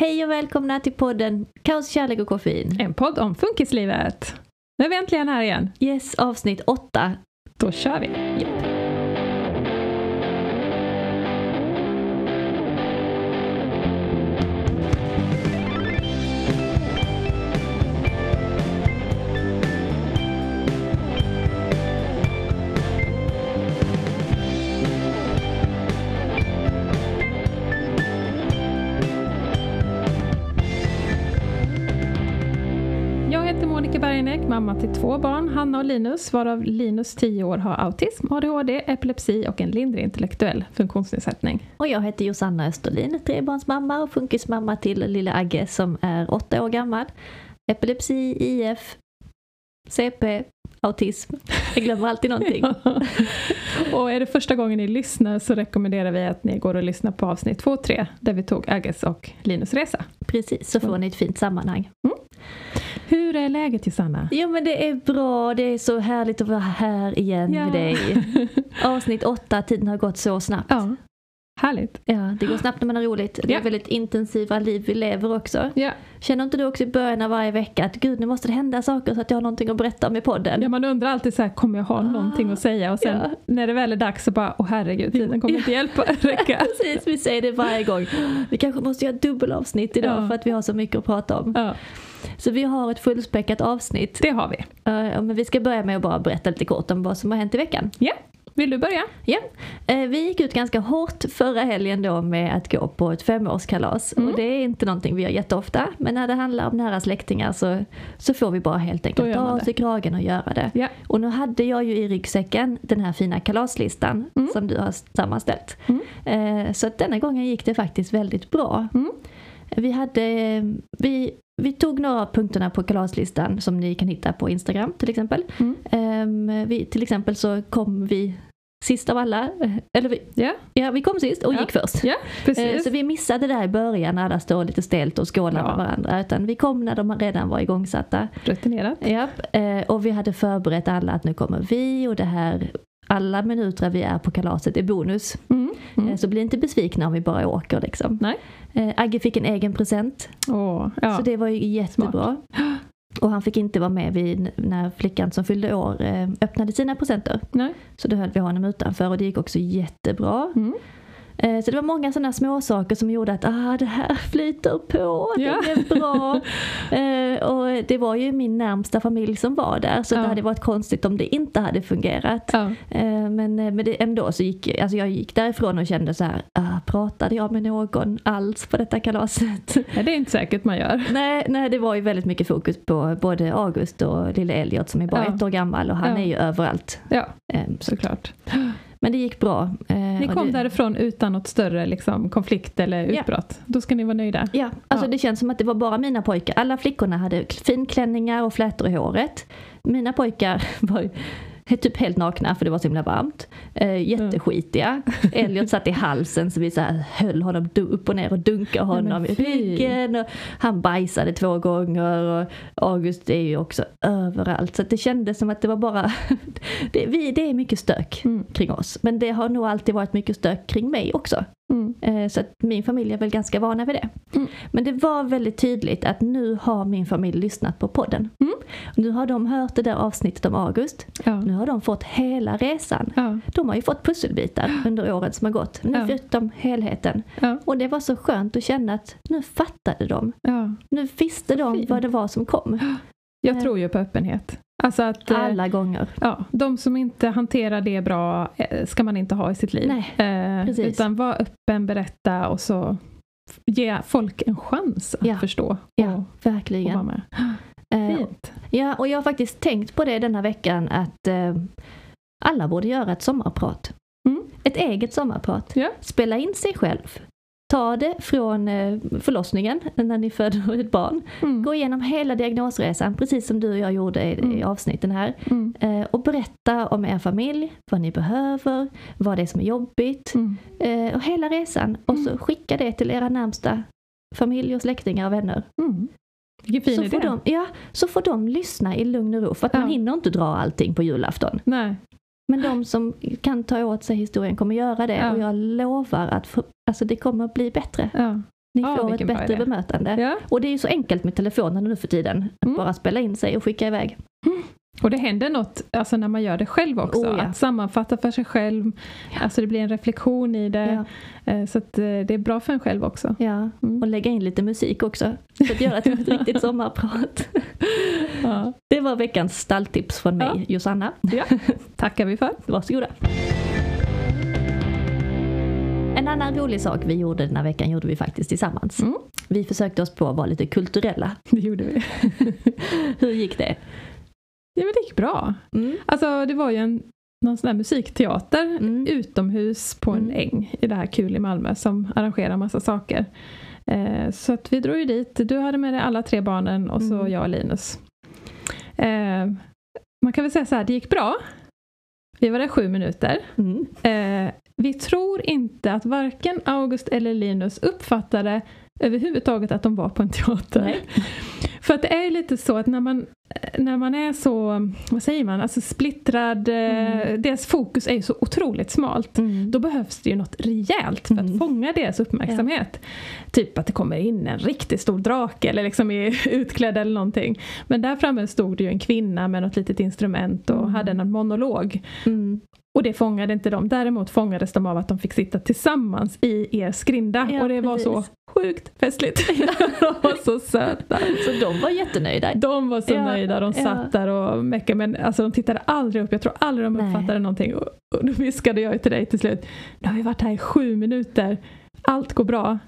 Hej och välkomna till podden Kaos, kärlek och koffein. En podd om funkislivet. Nu är vi äntligen här igen. Yes, avsnitt åtta. Då kör vi. Jag mamma till två barn, Hanna och Linus, varav Linus 10 år har autism, ADHD, epilepsi och en lindrig intellektuell funktionsnedsättning. Och jag heter Josanna Österlin, trebarnsmamma och funkismamma till lilla Agge som är åtta år gammal. Epilepsi, IF, CP, autism. Jag glömmer alltid någonting. och är det första gången ni lyssnar så rekommenderar vi att ni går och lyssnar på avsnitt 2 och 3 där vi tog Agges och Linus resa. Precis, så får ni ett fint sammanhang. Hur är läget Josanna? Jo men det är bra, det är så härligt att vara här igen Ja. med dig. Avsnitt åtta, tiden har gått så snabbt. Ja, härligt. Ja, det går snabbt när man har roligt. Det är Ja. väldigt intensiva liv vi lever också. Ja. Känner inte du också i början av varje vecka att gud nu måste det hända saker så att jag har någonting att berätta om i podden? ja, man undrar alltid så här, kommer jag ha någonting att säga? Och sen Ja. när det väl är dags så bara, åh herregud, tiden kommer inte hjälpa räcka. Precis, vi säger det varje gång. Vi kanske måste göra dubbelavsnitt idag Ja. för att vi har så mycket att prata om. Så vi har ett fullspäckat avsnitt. det har vi. Eh, men vi ska börja med att bara berätta lite kort om vad som har hänt i veckan. Ja, vill du börja? Ja, eh, vi gick ut ganska hårt förra helgen då med att gå på ett femårskalas. Mm. Och det är inte någonting vi gör jätteofta. Men när det handlar om nära släktingar så, så får vi bara helt enkelt ta oss i kragen och göra det. Ja. Och nu hade jag ju i ryggsäcken den här fina kalaslistan Mm. som du har sammanställt. Mm. Eh, Så att denna gången gick det faktiskt väldigt bra. Mm. Vi, hade, vi, vi tog några av punkterna på kalaslistan som ni kan hitta på Instagram till exempel. Mm. Ehm, Vi, till exempel så kom vi sist av alla, eh, eller vi, Ja, ja vi kom sist och Ja. gick först. ja Eh, precis. Så vi missade det där i början när alla står lite stelt och skålar Ja. med varandra. Utan vi kom när de redan var igångsatta. Rutinerat. Japp, eh, och vi hade förberett alla att nu kommer vi och det här alla minuter vi är på kalaset är bonus. Mm. Eh, Mm. Så bli inte besvikna om vi bara åker liksom. Nej. Eh, Agge fick en egen present. Åh, ja. Så det var ju jättebra. Och han fick inte vara med vid när flickan som fyllde år eh, öppnade sina presenter. Nej. Så då höll vi honom utanför och det gick också jättebra. Mm. Eh, Så det var många sådana små saker som gjorde att ah, det här flyter på, det Ja. blev bra. Eh, och det var ju min närmsta familj som var där så Ja. det hade varit konstigt om det inte hade fungerat. Ja. Eh, Men, men det, ändå så gick alltså jag gick därifrån och kände så här, ah, pratade jag med någon alls på detta kalaset? ja, det är inte säkert man gör. nej, nej, det var ju väldigt mycket fokus på både August och lille Elliot som är bara Ja. ett år gammal och han är ju överallt. Ja, Eh, Så, såklart. Men det gick bra. Eh, Ni kom det, därifrån utan något större liksom, konflikt eller Ja. utbrott. Då ska ni vara nöjda. Ja, alltså Ja. det känns som att det var bara mina pojkar. Alla flickorna hade finklänningar och flätor i håret. Mina pojkar var ju typ helt nakna för det var så himla varmt. Eh, jätteskitiga. Elliot satt i halsen så vi så här höll honom upp och ner och dunkade Nej, honom i ryggen. Och han bajsade två gånger och August är ju också överallt. Så det kändes som att det var bara, det, vi, det är mycket stök Mm. kring oss. Men det har nog alltid varit mycket stök kring mig också. Mm. Eh, Så min familj är väl ganska vana vid det. Mm. Men det var väldigt tydligt att nu har min familj lyssnat på podden. Mm. Nu har de hört det där avsnittet om August. Ja. Nu har de fått hela resan. Ja. De har ju fått pusselbitar under åren som har gått. Nu Ja. fick de helheten. Ja. Och det var så skönt att känna att nu fattade de. Nu visste de Fint. vad det var som kom. Jag Eh. tror ju på öppenhet. Alltså att eh, Alla gånger. ja, de som inte hanterar det bra eh, ska man inte ha i sitt liv. Nej, Eh, utan var öppen, berätta och så ge folk en chans att Ja. förstå Ja, och, och vara verkligen. med. Eh, Fint. Ja, och jag har faktiskt tänkt på det denna veckan att eh, alla borde göra ett sommarprat. Mm. Ett eget sommarprat. Ja. Spela in sig själv. Ta det från eh, förlossningen, när ni föder ett barn. Mm. Gå igenom hela diagnosresan, precis som du och jag gjorde i, i Mm. avsnitten här. Mm. Eh, och berätta om er familj, vad ni behöver, vad det är som är jobbigt. Mm. Eh, och hela resan. Och så skicka det till era närmsta familj och släktingar och vänner. Mm. Vilken fin så, idé. får de, ja, så får de lyssna i lugn och ro. För att Ja. man hinner inte dra allting på julafton. Nej. Men de som kan ta åt sig historien kommer göra det. Ja. Och jag lovar att för, alltså det kommer bli bättre. Ja. Ni får ett vilken bra bättre bemötande. Ja. Och det är ju så enkelt med telefonen nu för tiden. Att Mm. bara spela in sig och skicka iväg. Och det händer något alltså när man gör det själv också. Oh, ja. Att sammanfatta för sig själv. Alltså det blir en reflektion i det. Ja. Eh, Så att eh, det är bra för en själv också. Ja. Mm. Och lägga in lite musik också. Så att göra ett riktigt sommarprat. Ja. Det var veckans stalltips från mig, Ja. Josanna. ja, tackar vi för. Varsågoda. En annan rolig sak vi gjorde den här veckan gjorde vi faktiskt tillsammans. Mm. Vi försökte oss på att vara lite kulturella. Det gjorde vi. Hur gick det? Ja men det gick bra. Mm. Alltså det var ju en någon sån här musikteater Mm. utomhus på en Mm. äng i det här kul i Malmö som arrangerar massa saker. Eh, så att vi drog ju dit. Du hade med dig alla tre barnen och så Mm. jag och Linus. Eh, man kan väl säga så här, det gick bra. Vi var där sju minuter. Mm. Eh, vi tror inte att varken August eller Linus uppfattade överhuvudtaget att de var på en teater. Nej. För att det är lite så att när man, när man är så, vad säger man, alltså splittrad, Mm. eh, deras fokus är ju så otroligt smalt. Mm. Då behövs det ju något rejält för att Mm. fånga deras uppmärksamhet. Typ att det kommer in en riktigt stor drake eller liksom är utklädd eller någonting. Men där framme stod det ju en kvinna med något litet instrument och Mm. hade en monolog. Mm. Och det fångade inte dem. Däremot fångades de av att de fick sitta tillsammans i er skrinda. Ja, och det var precis. så sjukt festligt. de var så söta. Så de var jättenöjda. De var så Ja, nöjda, de ja. satt där och meckade men alltså, de tittade aldrig upp, jag tror aldrig de Nej. uppfattade någonting. Och, och då viskade jag till dig till slut, nu har vi varit här i sju minuter, allt går bra.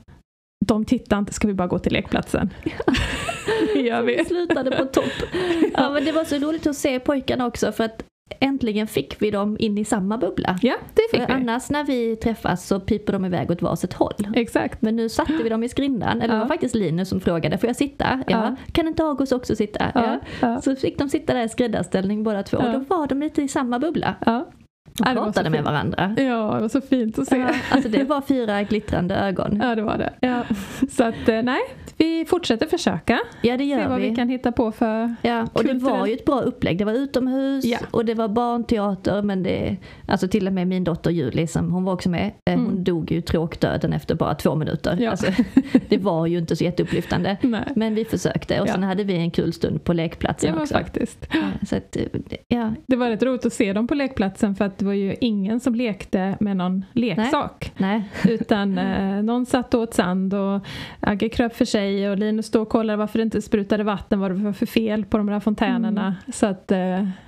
De tittar inte, ska vi bara gå till lekplatsen? det gör vi. Vi slutade på topp. Ja, men det var så roligt att se pojkarna också för att äntligen fick vi dem in i samma bubbla. Ja, det fick För vi. annars när vi träffas så piper de iväg åt varsitt håll. Exakt. Men nu satte vi dem i skrindan, eller det Ja. var faktiskt Linus som frågade, får jag sitta? Ja. Ja. Kan inte August också sitta? Ja, ja. Så fick de sitta där i skräddarställning båda två och då var de lite i samma bubbla och Ja, det pratade med varandra. Ja, det var så fint att se. Ja, alltså det var fyra glittrande ögon. Ja, det var det. Ja, Så att eh, nej, vi fortsätter försöka. ja det Se gör vad vi vi. kan hitta på för... Ja, och det var ju ett bra upplägg. Det var utomhus Ja. och det var barnteater men det, alltså till och med min dotter Julie som hon var också med, eh, hon Mm. dog ju tråkdöden efter bara två minuter. Ja. Alltså, det var ju inte så jätteupplyftande. Nej, Men vi försökte och Ja. sen hade vi en kul stund på lekplatsen ja, också. faktiskt. Så att, eh, ja, Det var rätt roligt att se dem på lekplatsen för att det var ju ingen som lekte med någon leksak. nej. Utan eh, någon satt och åt sand och Agge kröp för sig och Linus stod och kollade varför det inte sprutade vatten, vad det var för fel på de där fontänerna. Så att, eh,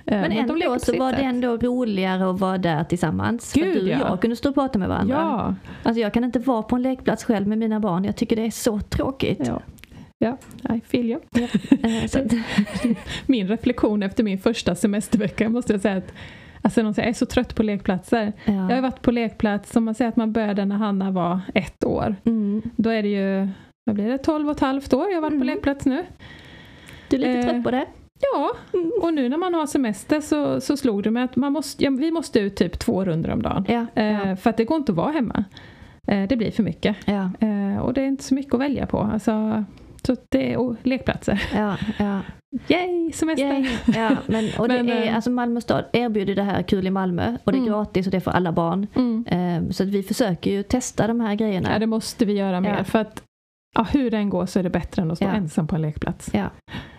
Mm. Men lekte ändå så var det ändå roligare att vara där tillsammans. Gud, för du och ja. jag kunde stå och prata med varandra. Ja, Alltså jag kan inte vara på en lekplats själv med mina barn. Jag tycker det är så tråkigt. ja. Ja, I feel you. Eh, Min reflektion efter min första semestervecka måste jag säga att Alltså de säger, jag är så trött på lekplatser. ja. Jag har varit på lekplats, som man säger att man började när Hanna var ett år. Mm. Då är det ju, vad blir det, 12 och ett halvt år jag har varit på Mm. lekplats nu. Du är lite Eh, trött på det? Ja, Mm. och nu när man har semester så, så slog det mig att man måste, ja, vi måste ut typ två runder om dagen. Ja. Eh, ja. För att det går inte att vara hemma. Eh, det blir för mycket. ja. Eh, och det är inte så mycket att välja på. Alltså, så det är och lekplatser. Ja, ja. Yay, semester! Yay. ja men, och Men, det är, eh, alltså Malmö stad erbjuder det här kul i Malmö och det är Mm. gratis och det är för alla barn. Mm. Eh, Så att vi försöker ju testa de här grejerna. Ja, det måste vi göra mer. Ja. För att ja, hur den går så är det bättre än att stå Ja. ensam på en lekplats. Ja.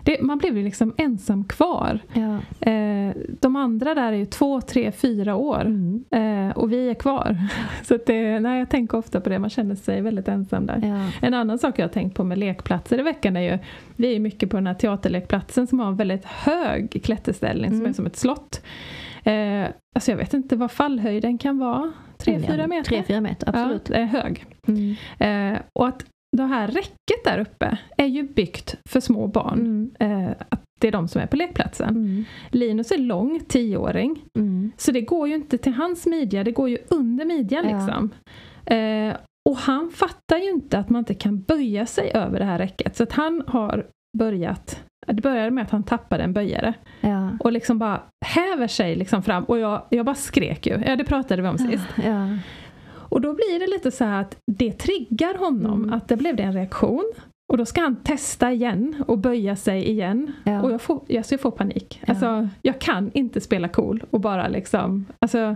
Det, man blev ju liksom ensam kvar. Ja. Eh, de andra där är ju två, tre, fyra år. Mm. Eh, och vi är kvar. Så det, nej, jag tänker ofta på det, man känner sig väldigt ensam där. En annan sak jag har tänkt på med lekplatser i veckan är ju, vi är mycket på den här teaterlekplatsen som har en väldigt hög klätterställning som Mm. är som ett slott. Eh, alltså jag vet inte vad fallhöjden kan vara, 3-4 meter? Tre, fyra meter, absolut. Ja, är hög. Mm. Eh, och att det här räcket där uppe är ju byggt för små barn. Mm. Eh, att det är de som är på lekplatsen. Mm. Linus är lång, tioåring. Mm. Så det går ju inte till hans midja, det går ju under midjan Ja. liksom. Eh, och han fattar ju inte att man inte kan böja sig över det här räcket. Så att han har börjat, det började med att han tappade en böjare Ja. och liksom bara häver sig liksom fram och jag, jag bara skrek ju, ja det pratade vi om sist. Ja. Och då blir det lite så här att det triggar honom, Mm. att det blev det en reaktion. Och då ska han testa igen och böja sig igen. Ja. Och jag får, alltså jag får panik. Ja. Alltså, jag kan inte spela cool och bara liksom... Alltså,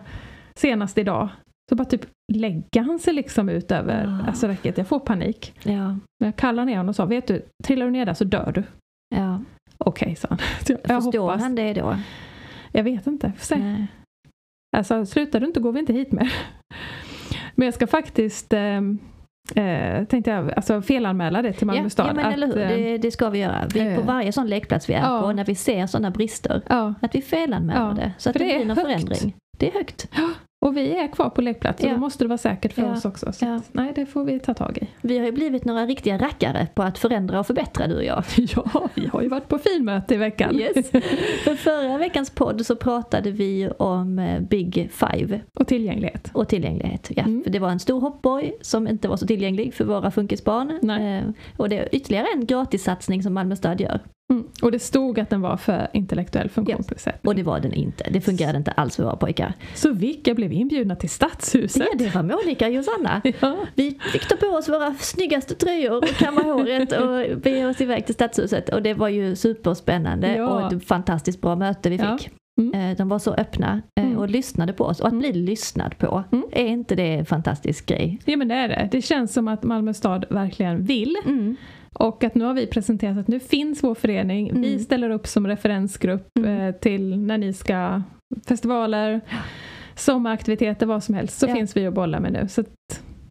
senast idag Så bara typ lägger han sig liksom ut över Ah. alltså räcket. Jag får panik. Ja, Men jag kallade ner honom och sa, vet du, trillar du ner där så dör du. ja. Okej, sa han. Jag, jag Förstår hoppas. han det då? Jag vet inte, får se. Alltså, slutar du inte går vi inte hit mer. Men jag ska faktiskt ehm, eh, tänkte jag, alltså felanmäla det till Malmö Ja, stad. ja men att, eller hur, eh, det, det ska vi göra. Vi, på varje sån lekplats vi är ja. på, när vi ser sådana brister, ja, att vi felanmäler Ja, det. Så att det, det är blir någon högt. förändring. Det är högt. Och vi är kvar på lekplats och Ja. då måste det vara säkert för Ja. oss också. Så Ja. nej, det får vi ta tag i. Vi har ju blivit några riktiga rackare på att förändra och förbättra du och jag. Ja, vi har ju varit på finmöte i veckan. Yes. För förra veckans podd så pratade vi om eh, Big Five och tillgänglighet. och tillgänglighet. Ja, Mm. för det var en stor hoppborg som inte var så tillgänglig för våra funkisbarn. Nej. Eh, och det är ytterligare en gratissatsning som Malmö stad gör. Mm. Och det stod att den var för intellektuell funktionsnedsättning. Och det var den inte. Det fungerade inte alls för våra pojkar. Så vilka blev inbjudna till Stadshuset? Ja, det var Monica och Josanna. Ja. Vi fick ta på oss våra snyggaste tröjor och kamma håret och bege oss iväg till Stadshuset. Och det var ju superspännande Ja. och ett fantastiskt bra möte vi Ja. fick. Mm. Eh, De var så öppna eh, Mm. och lyssnade på oss. Och att bli lyssnad på, Mm. är inte det en fantastisk grej? ja men det är det. Det känns som att Malmö stad verkligen vill. Mm. Och att nu har vi presenterat att nu finns vår förening. Mm. Vi ställer upp som referensgrupp Mm. eh, till när ni ska festivaler, sommaraktiviteter, vad som helst. Så Ja. finns vi att bolla med nu. Så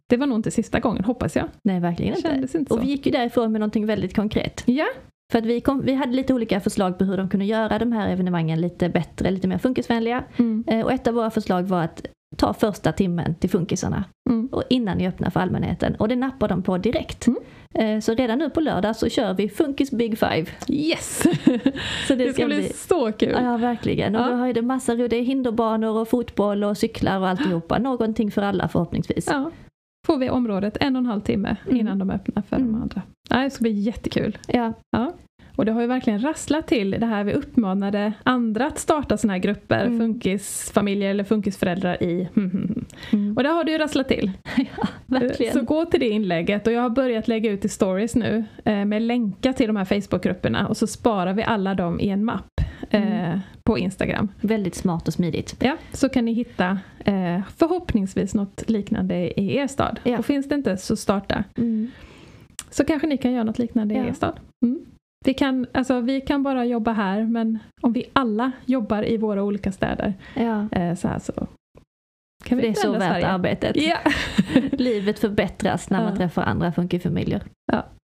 det var nog inte sista gången hoppas jag. Nej, verkligen inte. inte. Och vi gick ju därifrån med någonting väldigt konkret. Ja, För att vi, kom, vi hade lite olika förslag på hur de kunde göra de här evenemangen lite bättre, lite mer funkisvänliga. mm. Eh, Och ett av våra förslag var att ta första timmen till funkisarna Mm. och innan ni öppnar för allmänheten. Och det nappar de på direkt. Mm. Eh, Så redan nu på lördag så kör vi Funkis Big Five. Yes! Så det ska bli så kul. Ja, verkligen. Och Ja. då har det massa det är hinderbanor och fotboll och cyklar och alltihopa. Någonting för alla förhoppningsvis. Ja. Får vi området en och en halv timme Mm. innan de öppnar för Mm. de andra. Nej, det ska bli jättekul. Ja, Och det har ju verkligen rasslat till det här vi uppmanade andra att starta såna här grupper, Mm. funkisfamiljer eller funkisföräldrar i. mm. Och det har det ju rasslat till. verkligen. Så gå till det inlägget och jag har börjat lägga ut i stories nu eh, med länkar till de här Facebookgrupperna och så sparar vi alla dem i en mapp eh, Mm. på Instagram. Väldigt smart och smidigt. Ja, så kan ni hitta eh, förhoppningsvis något liknande i er stad. Ja. Och finns det inte så starta. Mm. Så kanske ni kan göra något liknande Ja. i er stad. Mm. Vi, kan, alltså, vi kan bara jobba här men om vi alla jobbar i våra olika städer Ja. eh, så här så kan vi Det är så värt Sverige. arbetet. Ja. Livet förbättras när man Ja. träffar andra funkifamiljer.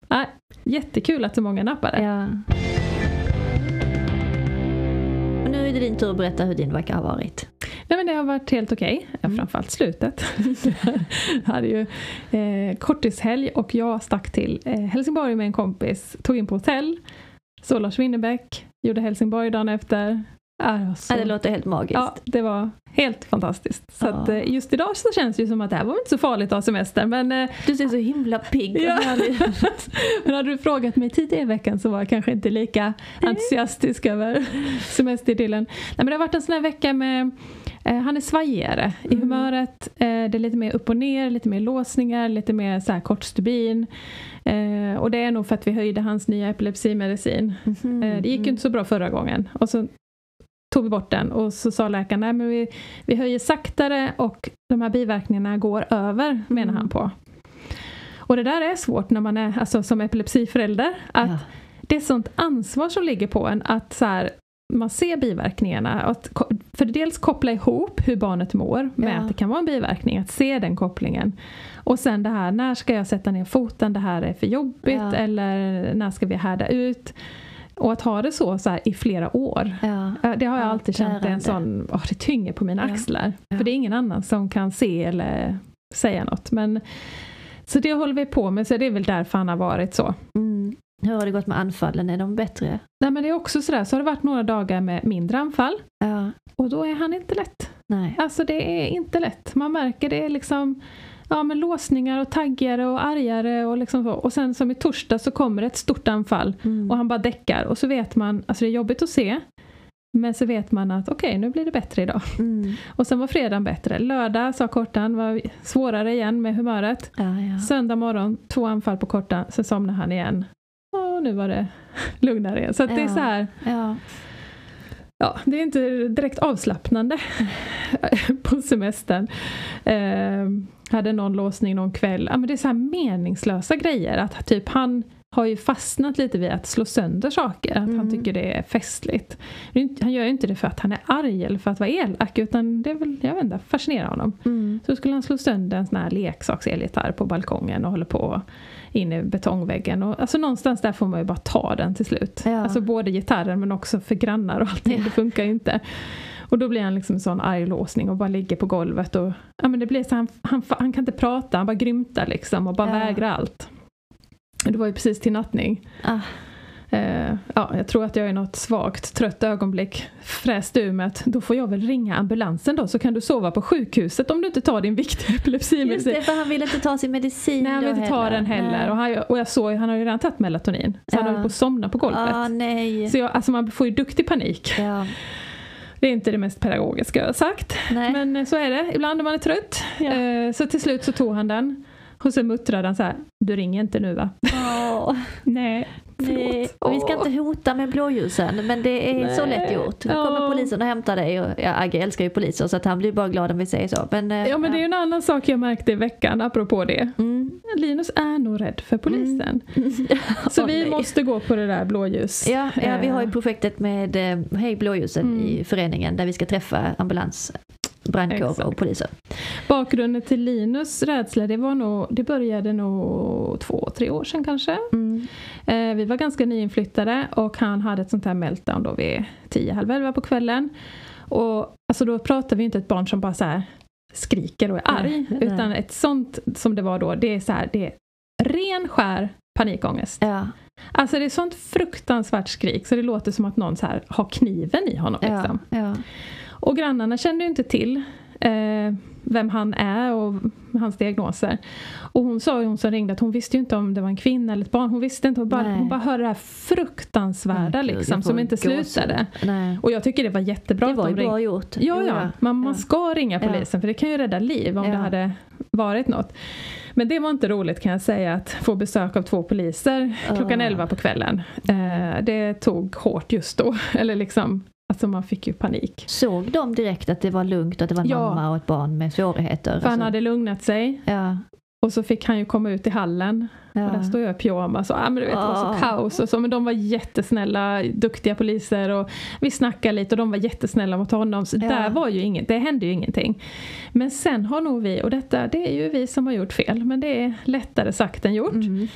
Nej, jättekul att så många nappade. Ja. Nu är det din tur att berätta hur din vecka har varit. Nej, men det har varit helt okej, ja, Mm. framförallt slutet. jag hade ju eh, korttidshelg och jag stack till eh, Helsingborg med en kompis, tog in på hotell, såg Lars Winnerbäck, gjorde Helsingborg dagen efter. Ja, det. Ja, låter helt magiskt. ja, det var helt fantastiskt. Så Ja. att, eh, just idag så känns det ju som att det här var inte så farligt att ha semester men, eh, Du ser så himla pigg Ja. men hade du frågat mig tidigare i veckan så var jag kanske inte lika entusiastisk över semesterdelen. Nej, men det har varit en sån här vecka med eh, han är svajigare i Mm. humöret. Eh, det är lite mer upp och ner, lite mer låsningar, lite mer så här kort stubin. Eh, och det är nog för att vi höjde hans nya epilepsimedicin. Eh, det gick ju inte så bra förra gången. Och så tog vi bort den och så sa läkaren nej men vi, vi höjer saktare och de här biverkningarna går över menar Mm. han på. Och det där är svårt när man är alltså, som epilepsiförälder. Att Ja. det är sånt ansvar som ligger på en att så här, man ser biverkningarna. Att, för dels koppla ihop hur barnet mår med Ja. att det kan vara en biverkning, att se den kopplingen. Och sen det här, när ska jag sätta ner foten, det här är för jobbigt Ja. eller när ska vi härda ut? Och att ha det så, så här, i flera år. Ja. Det har jag Ja, alltid känt är en sån, åh, det tynger på mina axlar. För det är ingen annan som kan se eller säga något. Men, så det håller vi på med, så det är väl därför han har varit så. Mm. Hur har det gått med anfallen? Är de bättre? Nej men det är också sådär, så har det varit några dagar med mindre anfall. Ja. Och då är han inte lätt. Nej. Alltså det är inte lätt. Man märker det liksom ja, men låsningar och taggigare och argare och liksom så. Och sen som i torsdag så kommer ett stort anfall Mm. och han bara däckar och så vet man, alltså det är jobbigt att se men så vet man att okej nu blir det bättre idag. Mm. Och sen var fredagen bättre. Lördag sa kortan var svårare igen med humöret. Ja, ja. Söndag morgon, två anfall på kortan, sen somnade han igen. Och nu var det lugnare igen. Så att det är Ja. så här, ja. det är inte direkt avslappnande på semestern. Eh, hade någon låsning någon kväll. Ja, men det är så här meningslösa grejer. Att typ han har ju fastnat lite vid att slå sönder saker. Att Mm. han tycker det är festligt. Han gör ju inte det för att han är arg eller för att vara elak. Utan det är väl, jag vet inte, fascinerar honom. Mm. Så skulle han slå sönder en sån här leksakselgitarr på balkongen och håller på in i betongväggen. Och, alltså någonstans där får man ju bara ta den till slut. Ja. Alltså både gitarren men också för grannar och allting. Ja. Det funkar ju inte. Och då blir han liksom en sån arg låsning och bara ligger på golvet. Och, ja, men det blir så han, han, han kan inte prata, han bara grymtar liksom och bara Ja. vägrar allt. Det var ju precis till nattning. Ah, Eh, ja, jag tror att jag i något svagt, trött ögonblick fräste ur mig att då får jag väl ringa ambulansen då så kan du sova på sjukhuset om du inte tar din viktiga just epilepsimedicin. det, för han vill inte ta sin medicin Nej, han vill inte ta den heller. Nej. Och, han, och jag såg, han har ju redan tagit melatonin. Så han Ja. höll på att somna på golvet. Ah, nej. Så jag, alltså man får ju duktig panik. Ja. Det är inte det mest pedagogiska jag har sagt. Nej. Men eh, så är det ibland när man är trött. Ja. Eh, Så till slut så tog han den. Och så muttrade han så här, du ringer inte nu va? Åh, Nej. Nej. Och vi ska inte hota med blåljusen men det är så Nej. lätt gjort. Nu Ja. kommer polisen och hämtar dig och ja, Agge älskar ju poliser så att han blir bara glad om vi säger så. Men, eh, Ja men det är ju en annan sak jag märkte i veckan apropå det. Mm. Linus är nog rädd för polisen. Så Åh, vi nej. måste gå på det där blåljus. Ja, ja, vi har ju Eh, projektet med eh, Hej blåljusen Mm. i föreningen där vi ska träffa ambulans, brandkår och Exakt. poliser. Bakgrunden till Linus rädsla det, var nog, det började nog två, tre år sedan kanske. Mm. Eh, vi var ganska nyinflyttade och han hade ett sånt här meltdown då vid tio, halv elva på kvällen. Och alltså då pratar vi inte ett barn som bara så skriker och är arg. Nej, nej. Utan ett sånt som det var då, det är så här, det är ren skär panikångest. Ja, Alltså det är sånt fruktansvärt skrik så det låter som att någon så har kniven i honom. ja, Liksom. ja. Och grannarna kände ju inte till eh, vem han är och hans diagnoser. Och hon sa hon som ringde, att hon visste ju inte om det var en kvinna eller ett barn. Hon visste inte, hon bara, Nej. hon bara hörde det här fruktansvärda Gud, liksom, som inte slutade. Nej. Och jag tycker det var jättebra Det att var ju bra gjort. Ja, Jo, ja, man, man Ja. ska ringa Ja. polisen för det kan ju rädda liv om Ja. det hade varit något. Men det var inte roligt kan jag säga att få besök av två poliser klockan Ah. 11 på kvällen. Eh, det tog hårt just då. Eller liksom, alltså man fick ju panik. Såg de direkt att det var lugnt och att det var en Ja. mamma och ett barn med svårigheter? För han Alltså, hade lugnat sig ja, och så fick han ju komma ut i hallen ja. och där står jag i pyjamas och ah, men du vet, det var så kaos och så. Men de var jättesnälla, duktiga poliser och vi snackade lite och de var jättesnälla mot honom. Så Ja. där var ju inget, det hände ju ingenting. Men sen har nog vi, och detta det är ju vi som har gjort fel, men det är lättare sagt än gjort. Mm.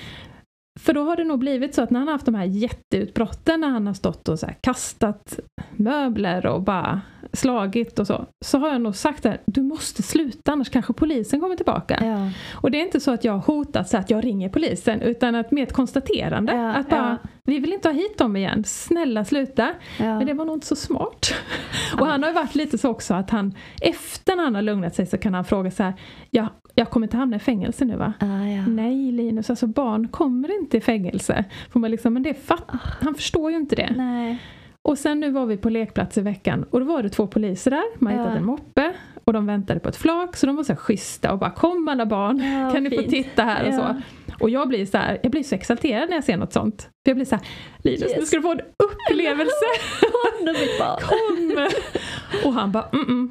För då har det nog blivit så att när han har haft de här jätteutbrotten, när han har stått och så här kastat möbler och bara slagit och så, så har jag nog sagt det här, du måste sluta annars kanske polisen kommer tillbaka. Ja. Och det är inte så att jag har hotat så att jag ringer polisen, utan att med ett konstaterande. Ja, att bara, ja. Vi vill inte ha hit dem igen, snälla sluta. Ja. Men det var nog inte så smart. Och han har ju varit lite så också att han, efter när han har lugnat sig så kan han fråga så här, ja, jag kommer inte hamna i fängelse nu va? Ah, ja. Nej Linus, alltså barn kommer inte i fängelse. Får man liksom, men det fatt, han förstår ju inte det. Nej. Och sen nu var vi på lekplats i veckan och då var det två poliser där, man Ja. hittade en moppe och de väntade på ett flak så de var så här schyssta och bara kom alla barn, Ja, kan ni få fint. titta här och Ja. så. Och jag blir så här, jag blir så exalterad när jag ser något sånt. För jag blir så här, Linus nu Yes. ska du få en upplevelse, Kom nu mitt barn. kom! Och han bara, mm, -mm.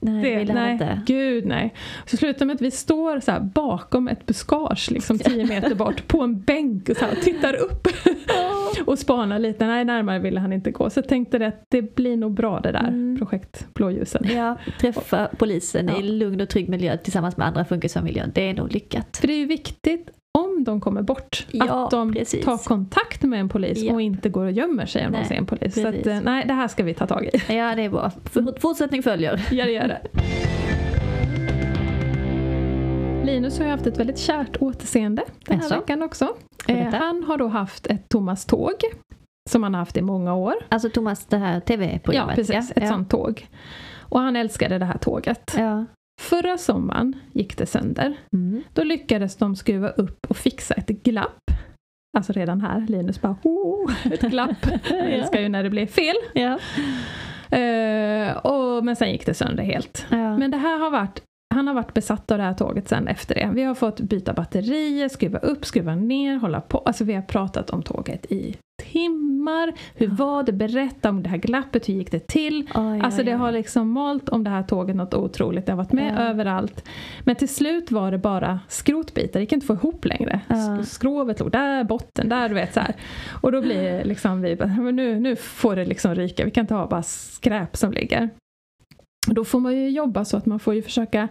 Nej, Det, vill nej, inte. gud nej. Så slutar med att vi står så här bakom ett buskage, liksom tio meter bort, på en bänk och så här, och tittar upp och spanar lite. Nej, närmare ville han inte gå. Så jag tänkte det att det blir nog bra det där, Mm. projekt Blåljusen. Ja, träffa polisen Ja. i lugn och trygg miljö tillsammans med andra funkisfamiljer. Det är nog lyckat. För det är ju viktigt om de kommer bort, Ja, att de precis. tar kontakt med en polis Ja. och inte går och gömmer sig om Nej, de ser en polis. Så att, precis. eh, nej, det här ska vi ta tag i. Ja, det är bra. Fortsättning följer. Ja, det gör det. Linus har ju haft ett väldigt kärt återseende den här veckan också. Eh, han har då haft ett Thomas tåg som han har haft i många år. Alltså Thomas, det här Ja, tv-programmet. precis. Ett ja. sånt tåg. Och han älskade det här tåget. Ja. Förra sommaren gick det sönder. Mm. Då lyckades de skruva upp och fixa ett glapp. Alltså redan här, Linus bara oh, ett glapp. Jag älskar ju när det blir fel. Ja. Eh, och, men sen gick det sönder helt. Ja. Men det här har varit han har varit besatt av det här tåget sen efter det. Vi har fått byta batterier, skruva upp, skruva ner, hålla på. Alltså vi har pratat om tåget i timmar. Hur var det? Berätta om det här glappet, hur gick det till? Oj, Alltså det har liksom malt om det här tåget något otroligt. Det har varit med Ja. överallt. Men till slut var det bara skrotbitar. Det gick inte få ihop längre. Ja. Sk- Skrovet låg där, botten där, du vet så här. Och då blir liksom vi nu, nu får det liksom ryka. Vi kan inte ha bara skräp som ligger. Då får man ju jobba så att man får ju försöka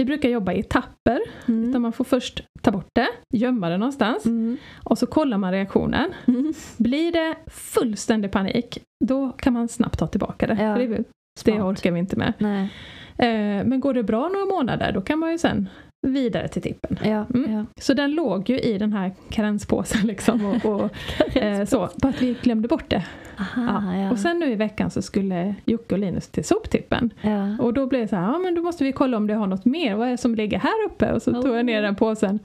vi brukar jobba i etapper. Mm. man får först ta bort det, gömma det någonstans Mm. och så kollar man reaktionen. Mm. Blir det fullständig panik, då kan man snabbt ta tillbaka det. Ja. Det, det orkar vi inte med. Nej. Eh, men går det bra några månader, då kan man ju sen vidare till tippen. Ja, Mm. ja. Så den låg ju i den här karenspåsen liksom och, och eh, så, bara att vi glömde bort det. Aha, ja. Och sen nu i veckan så skulle Jocke och Linus till soptippen. Och då blev det så här, ja men då måste vi kolla om det har något mer, vad är det som ligger här uppe? Och så tog jag ner den påsen.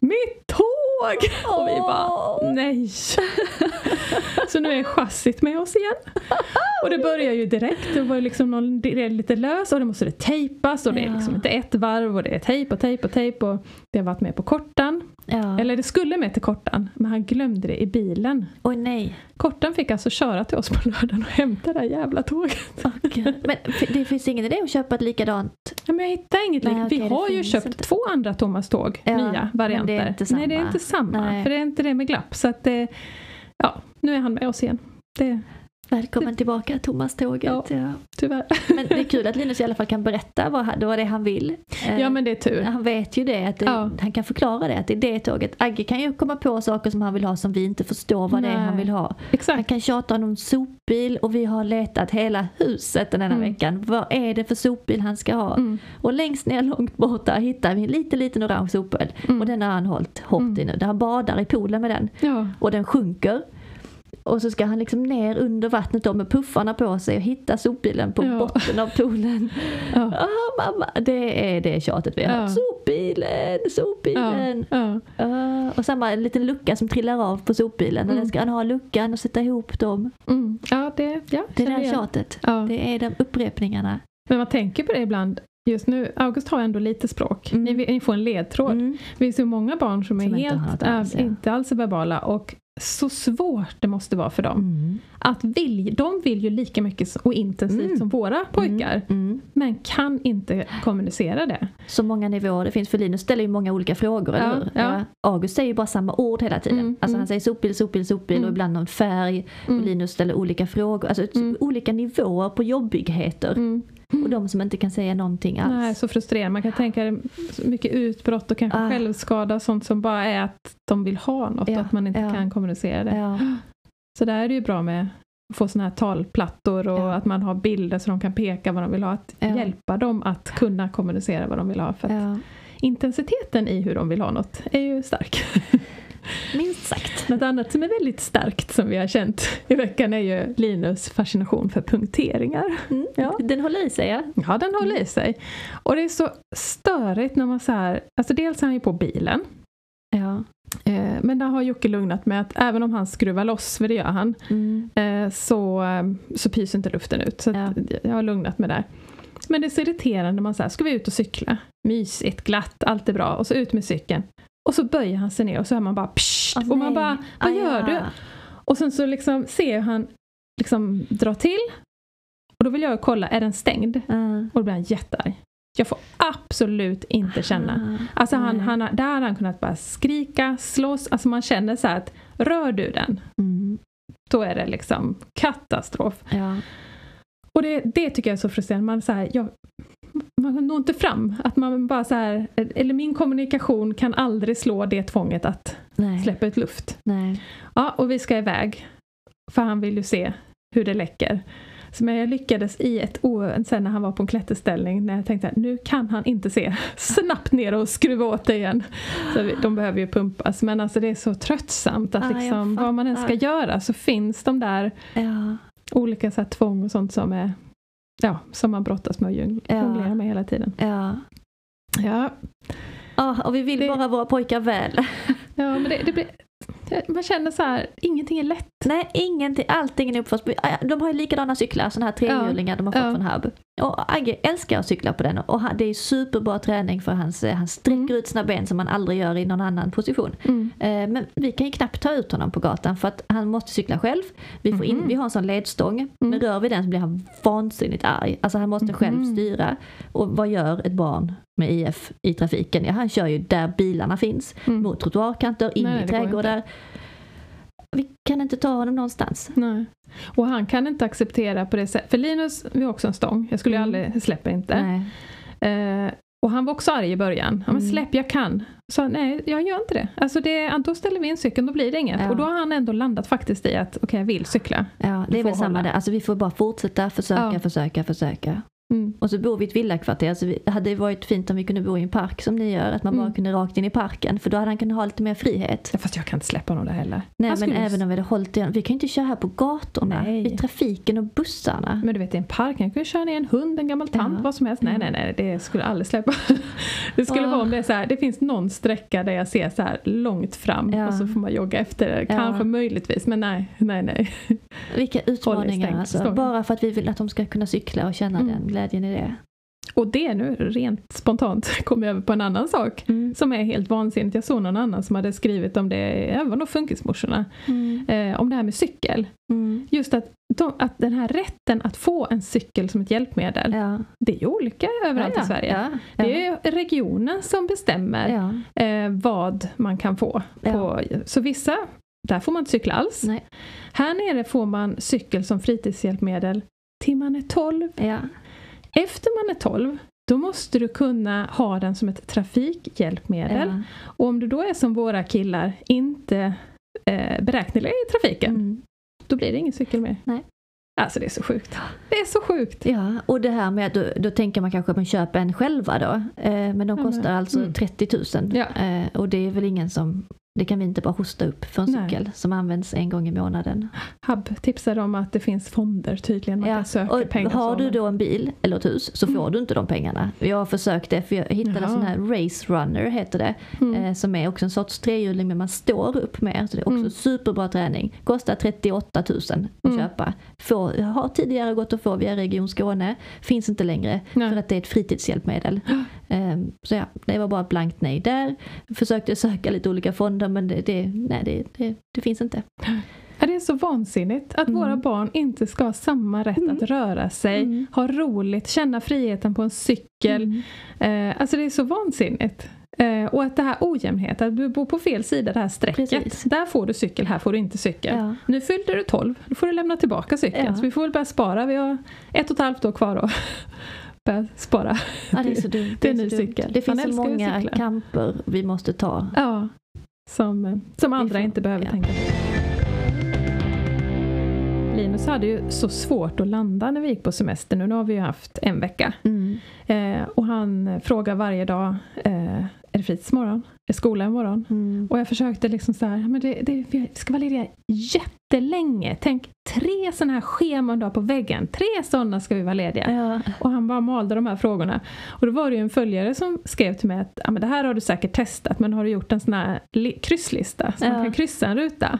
Mitt tåg! Och vi bara, nej! så nu är chassit med oss igen. Och det börjar ju direkt, det var liksom någon, det är lite lös och då måste det tejpas och det är liksom inte ett varv och det är tejp och tejp och tejp och det har varit med på kortan. Ja. Eller det skulle med till kortan, men han glömde det i bilen. Oj nej. Kortan fick alltså köra till oss på lördagen och hämta det här jävla tåget. Gud. Men det finns ingen idé att köpa ett likadant? Ja, men jag hittar inget Nej, Vi har ju köpt inte. två andra Thomas tåg, Ja, nya men varianter. det är inte Nej, det är samma. inte samma. Nej. För det är inte det med glapp. Så att det, ja, nu är han med oss igen. Det, Välkommen tillbaka Thomas tåget. Ja. Ja. tyvärr. Men det är kul att Linus i alla fall kan berätta vad, han- vad det är han vill. Eh, Ja, men det är tur. Han vet ju det, att det, Ja. han kan förklara det, att det är det tåget. Agge kan ju komma på saker som han vill ha som vi inte förstår vad det är Nej. han vill ha. Han Exakt. kan tjata om en sopbil och vi har letat hela huset den här Mm. veckan. Vad är det för sopbil han ska ha? Mm. Och längst ner långt borta hittar vi en liten liten orange sopbil. Mm. Och den har han hållit hårt i nu. Där han badar i poolen med den. Ja. Och den sjunker. Och så ska han liksom ner under vattnet då med puffarna på sig och hitta sopbilen på Ja. botten av poolen. Ja. Ah, mamma, det är det tjatet vi har. Ja. Sopbilen, Ja. sopbilen. Ja. Ah, och samma liten lucka som trillar av på sopbilen. Och Mm. den ska han ha luckan och sätta ihop dem. Mm. ja, det, ja, Det är det här tjatet. Ja. Det är de upprepningarna. Men man tänker på det ibland. Just nu, August har ändå lite språk. Mm. Ni, ni får en ledtråd. Mm. Finns ju många barn som, Som är inte helt, något alls, äh, ja. inte alls verbala och så svårt det måste vara för dem. Mm. Att vilj, de vill ju lika mycket och intensivt Mm. som våra pojkar. Mm. Men kan inte kommunicera det. Så många nivåer det finns för Linus ställer ju många olika frågor, Ja, eller hur? ja. August säger ju bara samma ord hela tiden. Mm, Alltså mm. han säger sopbil, sopbil, sopbil Mm. och ibland någon färg. Och Mm. Linus ställer olika frågor. Alltså Mm. olika nivåer på jobbigheter. Och de som inte kan säga någonting alls. Nej, så frustrerande. Man kan tänka mycket utbrott och kanske Ah. självskada sånt som bara är att de vill ha något Ja, att man inte ja. kan kommunicera det. Ja. Så där är det ju bra med att få såna här talplattor och att man har bilder så de kan peka vad de vill ha. Att hjälpa dem att kunna kommunicera vad de vill ha. För intensiteten i hur de vill ha något är ju stark. Minst sagt. Något annat som är väldigt starkt som vi har känt i veckan är ju Linus fascination för punkteringar. Mm. Ja. Den håller i sig ja. Ja, den håller i sig. Och det är så störigt när man så här, alltså dels är han ju på bilen, ja. eh, men där har Jocke lugnat med att även om han skruvar loss, för det gör han, Mm. eh, så, eh, så pyser inte luften ut. Så att jag har lugnat med det. Men det är så irriterande när man säger ska vi ut och cykla? Mysigt, glatt, allt är bra. Och så ut med cykeln. Och så böjer han sig ner och så hör man bara psst. Åh, och man nej. bara, vad Ah, gör ja. du? Och sen så liksom ser jag han liksom dra till. Och då vill jag kolla, är den stängd? Ja. Och då blir han jättearg. Jag får absolut inte känna. Ah, Alltså han, han, där hade han kunnat bara skrika, slåss. Alltså man känner så här att rör du den, Mm. då är det liksom katastrof. Ja. Och det, det tycker jag är så frustrerande. Man, så här, jag, man når inte fram. Att man bara så här, eller min kommunikation kan aldrig slå det tvånget att Nej. släppa ut luft. Nej. Ja, och vi ska iväg. För han vill ju se hur det läcker. Så men jag lyckades i ett o- sen när han var på en klätterställning när jag tänkte att nu kan han inte se. Snabbt ner och skruva åt det igen. Så de behöver ju pumpas. Men alltså det är så tröttsamt att jag liksom, vad man än ska göra så finns de där Ja. olika så här, tvång och sånt som är Ja, som man brottas med och jong- Ja. jonglerar med hela tiden. Ja. Ja, Ja, och vi vill Det- bara våra pojkar väl. ja men det, det blir, man känner så här, ingenting är lätt Nej, ingenting. Allting är uppförs. De har ju likadana cyklar, sådana här trehjulingar de har fått Ja. från Hub. Och Agge älskar att cykla på den och det är superbra träning för hans, han sträcker Mm. ut sina ben som man aldrig gör i någon annan position. Mm. Eh, Men vi kan ju knappt ta ut honom på gatan för att han måste cykla själv. Vi, får in, Mhm. vi har en sån ledstång, Mm. men rör vi den så blir han vansinnigt arg. Alltså han måste själv Mhm. styra. Och vad gör ett barn med IF i trafiken? Ja, han kör ju där bilarna finns, Mm. mot trottoarkanter, in Nej, i trädgårdar. Vi kan inte ta honom någonstans. Nej. Och han kan inte acceptera på det sättet. För Linus, vi har också en stång. Jag skulle Mm. aldrig, släpper inte. Nej. Eh, och han var också arg i början. Ja, men Mm. släpp, jag kan. Så nej, jag gör inte det. Alltså det då ställer vi in cykeln, då blir det inget. Ja. Och då har han ändå landat faktiskt i att okej, jag vill cykla. Ja, det är väl får samma hålla. där. Alltså vi får bara fortsätta försöka, Ja. försöka, försöka. Mm. Och så bor vi i ett villakvarter så det hade varit fint om vi kunde bo i en park som ni gör. Att man bara Mm. kunde rakt in i parken för då hade han kunnat ha lite mer frihet. Ja, fast jag kan inte släppa honom där heller. Nej Han men även om vi hade hållit igen. Vi kan ju inte köra här på gatorna. Nej. Vid trafiken och bussarna. Men du vet, i en park, jag kan ju köra ner en hund, en gammal tant, Ja. vad som helst. Nej, nej, nej, det skulle jag aldrig släppa. Det skulle Ja. vara om det är så här, det finns någon sträcka där jag ser så här långt fram Ja. och så får man jogga efter det. Ja. Kanske möjligtvis, men nej, nej, nej. Vilka utmaningar alltså. stång. Bara för att vi vill att de ska kunna cykla och känna Mm. den glädjen i det. Och det nu, rent spontant, kom jag över på en annan sak. Mm. Som är helt vansinnigt. Jag såg någon annan som hade skrivit om det, det var nog Funkismorsorna, Mm. eh, om det här med cykel. Mm. Just att, de, att den här rätten att få en cykel som ett hjälpmedel, Ja. det är ju olika överallt ja, i Sverige. Ja. Ja. Det är regionen som bestämmer ja. eh, vad man kan få. Ja. På, så vissa, där får man inte cykla alls. Nej. Här nere får man cykel som fritidshjälpmedel till man är 12. Ja. Efter man är 12, då måste du kunna ha den som ett trafikhjälpmedel. Ja. Och om du då är som våra killar, inte eh, beräknelig i trafiken, Mm. då blir det ingen cykel mer. Nej. Alltså det är så sjukt. Det är så sjukt. Ja, och det här med att då, då tänker man kanske att man köper en själva då. Eh, men de men- kostar alltså mm. 30 000. Ja. Eh, och det är väl ingen som, det kan vi inte bara hosta upp för en Nej. cykel som används en gång i månaden. Hub tipsar om att det finns fonder tydligen, man kan söka och pengar. har du då en bil eller ett hus så får Mm. du inte de pengarna. Jag har försökt det för jag hittade Jaha. en sån här race runner heter det. Mm. Eh, som är också en sorts trehjuling men man står upp med. Så det är också Mm. superbra träning. Kostar 38 000 att Mm. köpa. Får, har tidigare gått att få via Region Skåne. Finns inte längre Nej. för att det är ett fritidshjälpmedel. Ehm, så ja, det var bara ett blankt nej där. Försökte söka lite olika fonder men det, det, nej, det, det, det finns inte. Ja, det är så vansinnigt att Mm. våra barn inte ska ha samma rätt Mm. att röra sig, Mm. ha roligt, känna friheten på en cykel. Mm. Eh, alltså det är så vansinnigt. Eh, och att det här ojämnheten, att du bor på fel sida det här strecket. Precis. Där får du cykel, här får du inte cykel. Ja. Nu fyllde du 12, då får du lämna tillbaka cykeln. Ja. Så vi får väl börja spara, vi har ett och ett halvt år kvar då. Börja spara. Ja, det är så dumt. Det är en så ny dumt. Det finns så många kamper vi måste ta. Ja, som, som andra får- inte behöver ja. tänka på. Linus hade ju så svårt att landa när vi gick på semester. Nu, nu har vi ju haft en vecka. Mm. Eh, och han frågar varje dag, eh, är fritidsmorgon? Är skola imorgon? Mm. Och jag försökte liksom så här, men det, det, vi ska vara lediga jättelänge. Tänk tre sådana här scheman du har på väggen. Tre sådana ska vi vara lediga. Ja. Och han bara malde de här frågorna. Och då var det ju en följare som skrev till mig att ja, men det här har du säkert testat men har du gjort en sån här li- krysslista så man Ja. kan kryssa en ruta?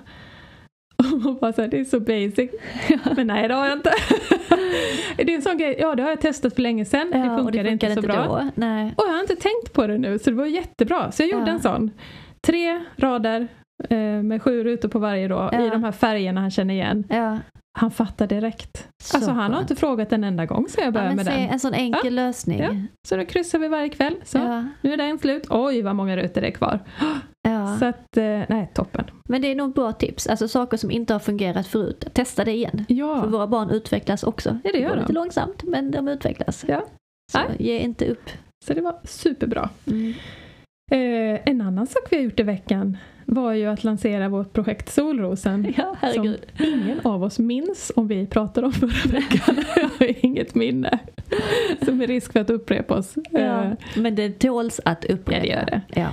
Och bara så här, det är så basic. Men nej det har jag inte. det är en sån grej, ja det har jag testat för länge sedan. Ja, det och funkade inte så bra. Då. Nej. Och jag har inte tänkt på det nu så det var jättebra. Så jag gjorde Ja. en sån. Tre rader eh, med sju rutor på varje då Ja. i de här färgerna han känner igen. Ja. Han fattar direkt. Så alltså han har inte frågat en enda gång så jag ja, börjar men med se, den. En sån enkel lösning. Ja. Så då kryssar vi varje kväll. Så Ja. nu är den slut. Oj vad många rutor det är kvar. Ja. Så att, eh, nej toppen. Men det är nog bra tips. Alltså saker som inte har fungerat förut. Testa det igen. För Ja, våra barn utvecklas också. Ja, det gör går de. lite långsamt men de utvecklas. Ja. Så Nej. ge inte upp. så det var superbra. Mm. Eh, en annan sak vi har gjort i veckan var ju att lansera vårt projekt Solrosen. Ja, herregud. Som ingen av oss minns om vi pratade om förra veckan. Jag har inget minne. Som är risk för att upprepa oss. Ja. Eh, Men det tåls att upprepa. Ja, det gör det. Ja.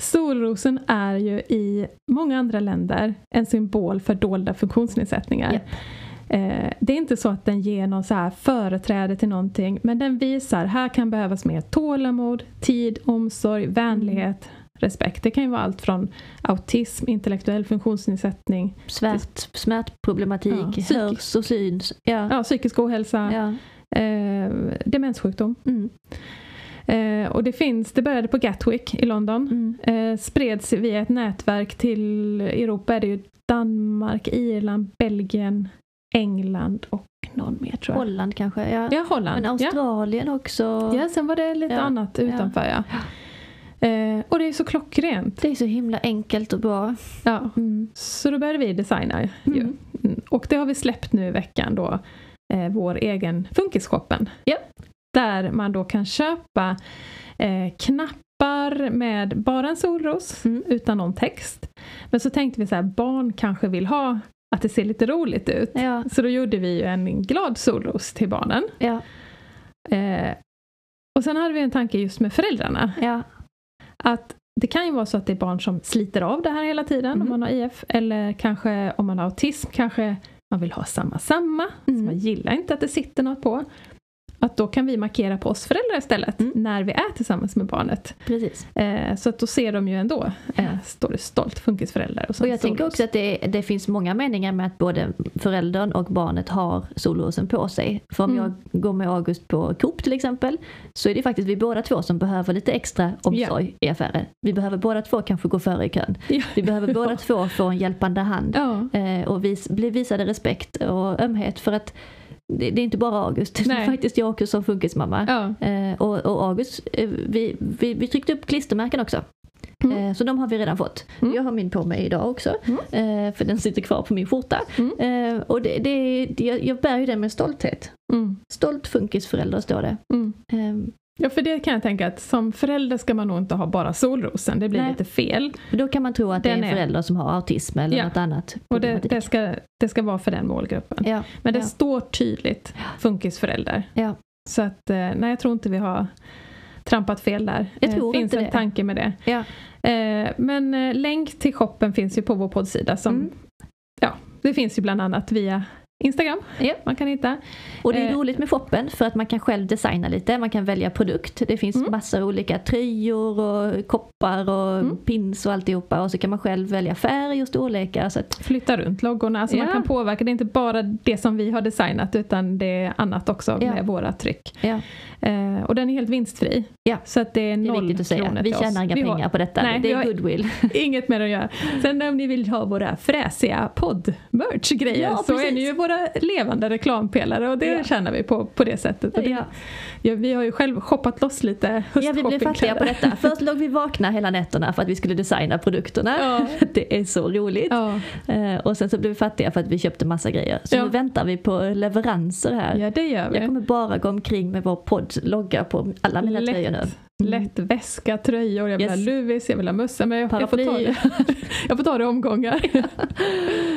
Solrosen är ju i många andra länder en symbol för dolda funktionsnedsättningar. Japp. Eh, det är inte så att den ger någon så här företräde till någonting men den visar här kan behövas mer tålamod, tid, omsorg, vänlighet respekt. Det kan ju vara allt från autism, intellektuell funktionsnedsättning, Svärt, smärtproblematik, Ja, psykisk- hörs och syns. Ja. ja, psykisk ohälsa, Ja. eh, demenssjukdom. Mm. Eh, och det finns, det började på Gatwick i London, Mm. eh, spreds via ett nätverk till Europa, är det ju Danmark, Irland, Belgien, England och någon mer tror jag. Holland kanske. Ja. Ja, Holland. Men ja. Australien också. ja, sen var det lite Ja. annat utanför ja. Eh, och det är så klockrent. Det är så himla enkelt och bra. Ja. Mm. Så då började vi designa. Mm. Mm. Och det har vi släppt nu i veckan då, eh, vår egen Funkisshoppen. Ja. Där man då kan köpa eh, knappar med bara en solros Mm. utan någon text. Men så tänkte vi så här, barn kanske vill ha att det ser lite roligt ut. Ja. Så då gjorde vi ju en glad solros till barnen. Ja. Eh, och sen hade vi en tanke just med föräldrarna. Ja. Att det kan ju vara så att det är barn som sliter av det här hela tiden Mm. om man har IF. Eller kanske om man har autism kanske man vill ha samma samma. Så Mm. man gillar inte att det sitter något på. Att då kan vi markera på oss föräldrar istället Mm. när vi är tillsammans med barnet. Precis. Eh, så att då ser de ju ändå, eh, står det stolt funkisföräldrar. Och, Och jag tänker också att det, det finns många meningar med att både föräldern och barnet har solrosen på sig. För om Mm. jag går med August på Coop till exempel så är det faktiskt vi båda två som behöver lite extra omsorg i affären. Vi behöver båda två kanske gå före i kön. Ja. Vi behöver båda två få en hjälpande hand Ja, eh, och vis, bli visade respekt och ömhet för att det, det är inte bara August, det är Nej. faktiskt jag också som funkismamma. ja. Eh, och, och August, eh, vi, vi, vi tryckte upp klistermärken också. Mm. Eh, så de har vi redan fått. Mm. Jag har min på mig idag också. Eh, för den sitter kvar på min skjorta. Mm. Eh, och det, det, jag- jag bär ju den med stolthet. Mm. Stolt funkisförälder står det. Eh, Ja, för det kan jag tänka att som förälder ska man nog inte ha bara solrosen, det blir Nej. lite fel. då kan man tro att det är Den en är- förälder som har autism eller Ja. något annat. Och det, det, ska, det ska vara för den målgruppen. Ja, Men det ja. står tydligt funkisförälder. Ja. Så att, eh, nej jag tror inte vi har trampat fel där. Jag tror det finns inte en det. tanke med det. Ja. Eh, men eh, länk till shoppen finns ju på vår poddsida som, Mm. ja, det finns ju bland annat via Instagram. Ja. Man kan hitta. Och det är Eh. roligt med shoppen för att man kan själv designa lite, man kan välja produkt. Det finns Mm. massor olika tröjor och koppar och Mm. pins och alltihopa och så kan man själv välja färg och storlekar. Så att, Flytta runt loggorna, alltså man Ja. kan påverka. Det är inte bara det som vi har designat utan det är annat också Ja. med våra tryck. ja, Eh, och den är helt vinstfri. Ja. Så att det är det är noll att säga. Vi tjänar inga Vi har pengar på detta, Nej, det är goodwill. Inget mer att göra. Sen om ni vill ha våra fräsiga podd-merch-grejer Ja, så är precis. ni ju våra levande reklampelare och det Ja. tjänar vi på på det sättet. Och det, Ja. ja, vi har ju själv shoppat loss lite Ja, vi blev fattiga på detta. Först låg vi vakna hela nätterna för att vi skulle designa produkterna. Ja. Det är så roligt. Eh, och sen så blev vi fattiga för att vi köpte massa grejer. Så nu väntar vi på leveranser här. ja, det gör vi. Jag kommer bara gå omkring med vår podd logga på alla mina Lätt. tröjor nu. Lätt väska, tröjor, jag vill Yes. ha luvis, jag vill ha mössa. Men jag, jag, får ta det. jag får ta det i omgångar.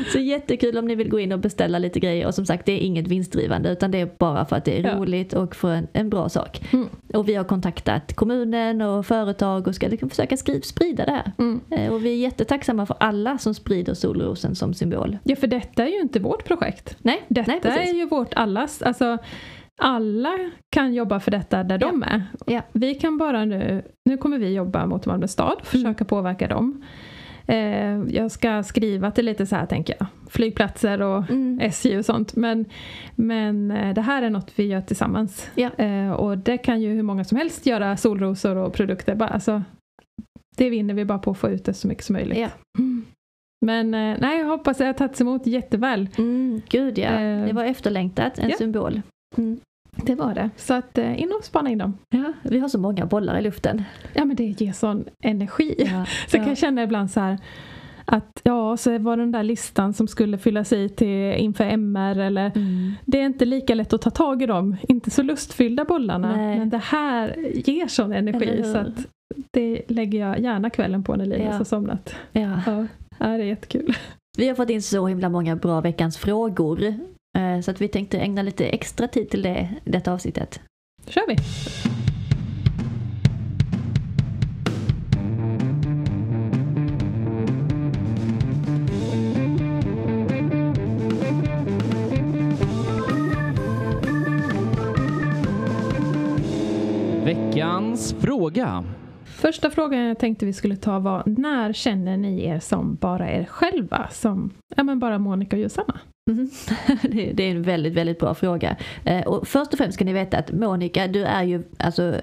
Så jättekul om ni vill gå in och beställa lite grejer. Och som sagt, det är inget vinstdrivande utan det är bara för att det är Ja. roligt och för en, en bra sak. Mm. Och vi har kontaktat kommunen och företag och ska liksom försöka skriva, sprida det här. Mm. Eh, Och vi är jättetacksamma för alla som sprider solrosen som symbol. Ja, för detta är ju inte vårt projekt. Nej, Detta nej är ju vårt allas. Alltså, alla kan jobba för detta där de är. Ja. Vi kan bara nu, nu kommer vi jobba mot Malmö stad och försöka påverka dem. Eh, jag ska skriva till lite så här tänker jag, flygplatser och Mm. SJ och sånt. Men, men eh, det här är något vi gör tillsammans. Ja. Eh, och det kan ju hur många som helst göra solrosor och produkter. Bara, alltså, det vinner vi bara på att få ut det så mycket som möjligt. Ja. Mm. Men eh, nej, jag hoppas att det har tagits emot jätteväl. Mm, gud ja, Eh. det var efterlängtat, en Ja. symbol. Mm. Det var det. Så att eh, in och spana in dem. Ja, vi har så många bollar i luften. Ja men det ger sån energi. Ja, Så ja. kan jag känna ibland så här att ja, så var den där listan som skulle fyllas i till inför MR eller Mm. det är inte lika lätt att ta tag i dem, inte så lustfyllda bollarna Nej. men det här ger sån energi så att det lägger jag gärna kvällen på när Linus Ja. har somnat. Ja. Ja, ja, det är jättekul. Vi har fått in så himla många bra veckans frågor. Eh, Så att vi tänkte ägna lite extra tid till det detta avsnittet. Då kör vi! Veckans fråga. Första frågan jag tänkte vi skulle ta var när känner ni er som bara er själva? Som ja, men bara Monica och Josanna? Mm. Det, är en väldigt, väldigt bra fråga. Eh, och först och främst ska ni veta att Monica, du är ju alltså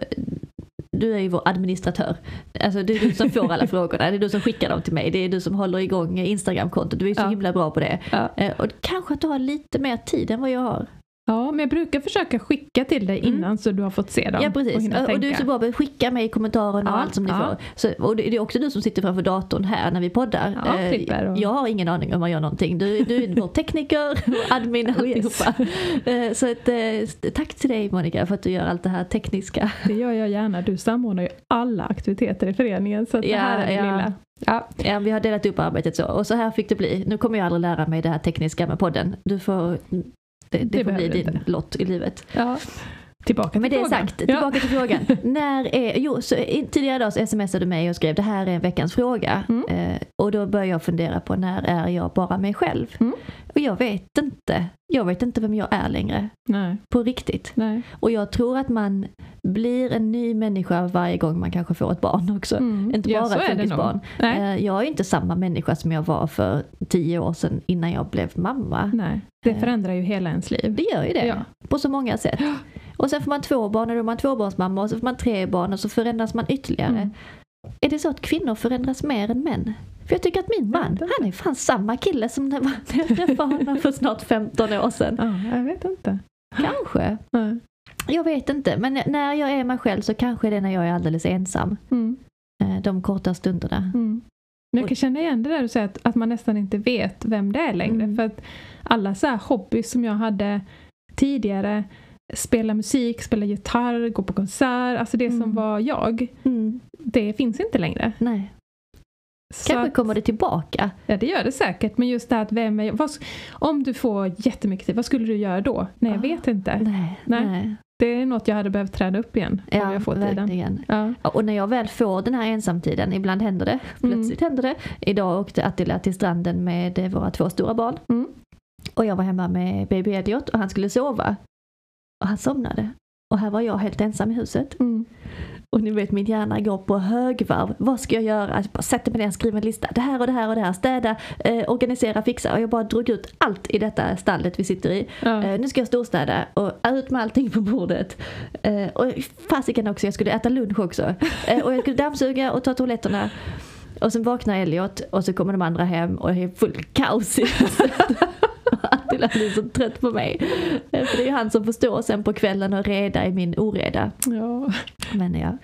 du är ju vår administratör. Alltså det är du som får alla frågorna, det är du som skickar dem till mig, det är du som håller igång Instagramkontot, du är så Ja. himla bra på det. Ja. Eh, Och kanske att du har lite mer tid än vad jag har. Ja, men jag brukar försöka skicka till dig Mm. innan så du har fått se dem. Ja Och, precis, och, och du är så bra på att skicka mig kommentarerna och Ja, allt som ni ja. får. Så, och det det är också du som sitter framför datorn här när vi poddar. Ja, Eh, klipper och- Jag har ingen aning om man gör någonting. Du, du är vår tekniker, och admin, Oh, yes. alltihopa. Eh, Så att, eh, tack till dig Monica för att du gör allt det här tekniska. Det gör jag gärna. Du samordnar ju alla aktiviteter i föreningen så att det Ja, här är det ja. lilla. Ja. Ja, vi har delat upp arbetet så och så här fick det bli. Nu kommer jag aldrig lära mig det här tekniska med podden. Du får, det, det, Det får bli din inte. lott i livet. ja. Tillbaka till Med det frågan. sagt, tillbaka till frågan. När är, jo, så, tidigare idag så smsade du mig och skrev det här är en veckans fråga. Mm. Eh, och då började jag fundera på när är jag bara mig själv? Mm. Och jag vet inte. Jag vet inte vem jag är längre. Nej, På riktigt. nej. Och jag tror att man blir en ny människa varje gång man kanske får ett barn också. Mm. Inte Ja, bara så ett funkisbarn. Eh, Jag är inte samma människa som jag var för tio år sedan innan jag blev mamma. nej. Det Eh. förändrar ju hela ens liv. Det gör ju det. Ja. På så många sätt. Och sen får man två barn och då är man tvåbarnsmamma och så får man tre barn och så förändras man ytterligare. Mm. Är det så att kvinnor förändras mer än män? För jag tycker att min man, han är fan samma kille som när jag träffade honom för snart 15 år sedan. Ja, jag vet inte. Kanske. Nej. Jag vet inte. Men när jag är mig själv så kanske det är när jag är alldeles ensam. Mm. Eh, De korta stunderna. Mm. Men jag kan känna igen det där du säger att, att man nästan inte vet vem det är längre. Mm. För att alla så här hobbys som jag hade tidigare, spela musik, spela gitarr, gå på konsert, alltså det som Mm. var jag, Mm. det finns inte längre. Nej. Så Kanske att, kommer det tillbaka. ja, det gör det säkert, men just det här att vem är? Vad, om du får jättemycket tid, vad skulle du göra då? Nej, jag Ah. vet inte. Nej. Nej. Nej. Det är något jag hade behövt träda upp igen om Ja, jag får tiden. verkligen. Ja. Ja, Och när jag väl får den här ensamtiden, ibland händer det, Mm. plötsligt händer det. Idag åkte Attila till stranden med våra två stora barn. Mm. Och jag var hemma med baby Elliot och han skulle sova. Och han somnade. Och här var jag helt ensam i huset. Mm. Och ni vet min hjärna går på högvarv. Vad ska jag göra? Jag bara sätter mig ner och skriver en lista. Det här och det här och det här. Städa, eh, organisera, fixa. Och jag bara drog ut allt i detta stallet vi sitter i. Ja. Eh, nu ska jag storstäda och ut med allting på bordet. Eh, och fasiken också, jag skulle äta lunch också. Eh, och jag skulle dammsuga och ta toaletterna. Och sen vaknar Elliot och så kommer de andra hem och det är full kaos i huset. Attila blir så trött på mig. Eh, För det är ju han som får stå sen på kvällen och reda i min oreda. Ja. Men ja,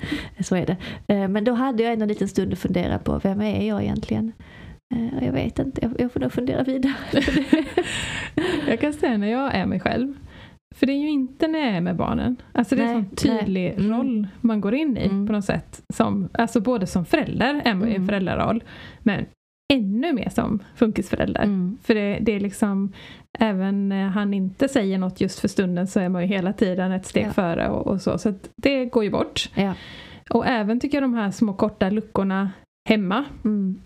så är det. Eh, Men då hade jag ändå en liten stund att fundera på vem är jag egentligen? Eh, Jag vet inte, jag- får nog fundera vidare. Jag kan säga när jag är mig själv. För det är ju inte när jag är med barnen. Alltså det är en sån tydlig nej. Mm. roll man går in i Mm. på något sätt. Som, alltså både som förälder är man i en Mm. föräldraroll. Men ännu mer som funkisförälder. Mm. För det, det är liksom, även när han inte säger något just för stunden så är man ju hela tiden ett steg Ja. före och, och så. Så det går ju bort. Ja. Och även tycker jag de här små korta luckorna hemma Mm.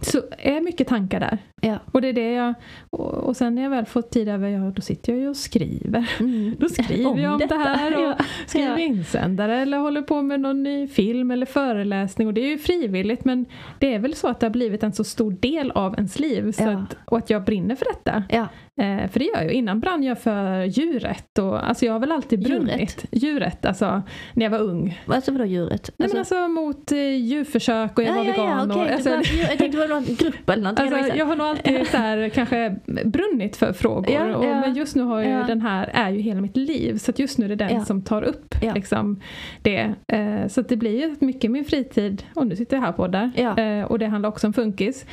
Så är mycket tankar där. Ja. Och det är det jag, och, och sen när jag väl fått tid över, ja, då sitter jag ju och skriver. Mm. Då skriver jag om detta. det här och Ja. skriver Ja. insändare eller håller på med någon ny film eller föreläsning och det är ju frivilligt men det är väl så att det har blivit en så stor del av ens liv så att, och att jag brinner för detta. Eh, för det gör jag. Innan brann jag för djuret och alltså jag har väl alltid Djuret? brunnit. Djuret, alltså när jag var ung. Alltså vadå djuret? Nej men alltså mot eh, djurförsök och jag ja, var ja, vegan. ja, och, okej. alltså, bara- jag tänkte det var någon grupp eller någonting. Alltså, jag har nog alltid så här, kanske brunnit för frågor. Ja, och, men just nu har ju den här, är ju hela mitt liv. Så just nu är det den som tar upp liksom, det. Eh, så det blir ju mycket min fritid. Och nu sitter jag här på där. Eh, och det handlar också om funkis.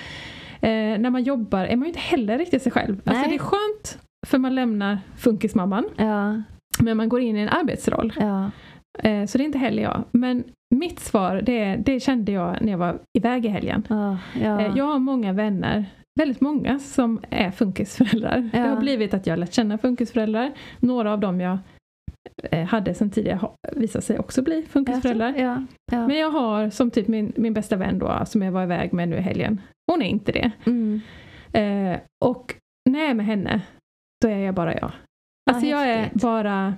Eh, när man jobbar är man ju inte heller riktigt sig själv. Alltså Nej. det är skönt för man lämnar funkismamman. Ja, Men man går in i en arbetsroll. ja. Eh, så det är inte heller jag. Men mitt svar, det, det kände jag när jag var iväg i helgen. ja, ja. Eh, Jag har många vänner, väldigt många, som är funkisföräldrar. Ja. Det har blivit att jag har lärt känna funkisföräldrar. Några av dem jag hade sedan tidigare visat sig också bli funkisföräldrar. Ja, ja. Men jag har som typ min, min bästa vän då, som jag var iväg med nu i helgen. Hon är inte det. Mm. Eh, och när jag är med henne, då är jag bara jag. Alltså jag är bara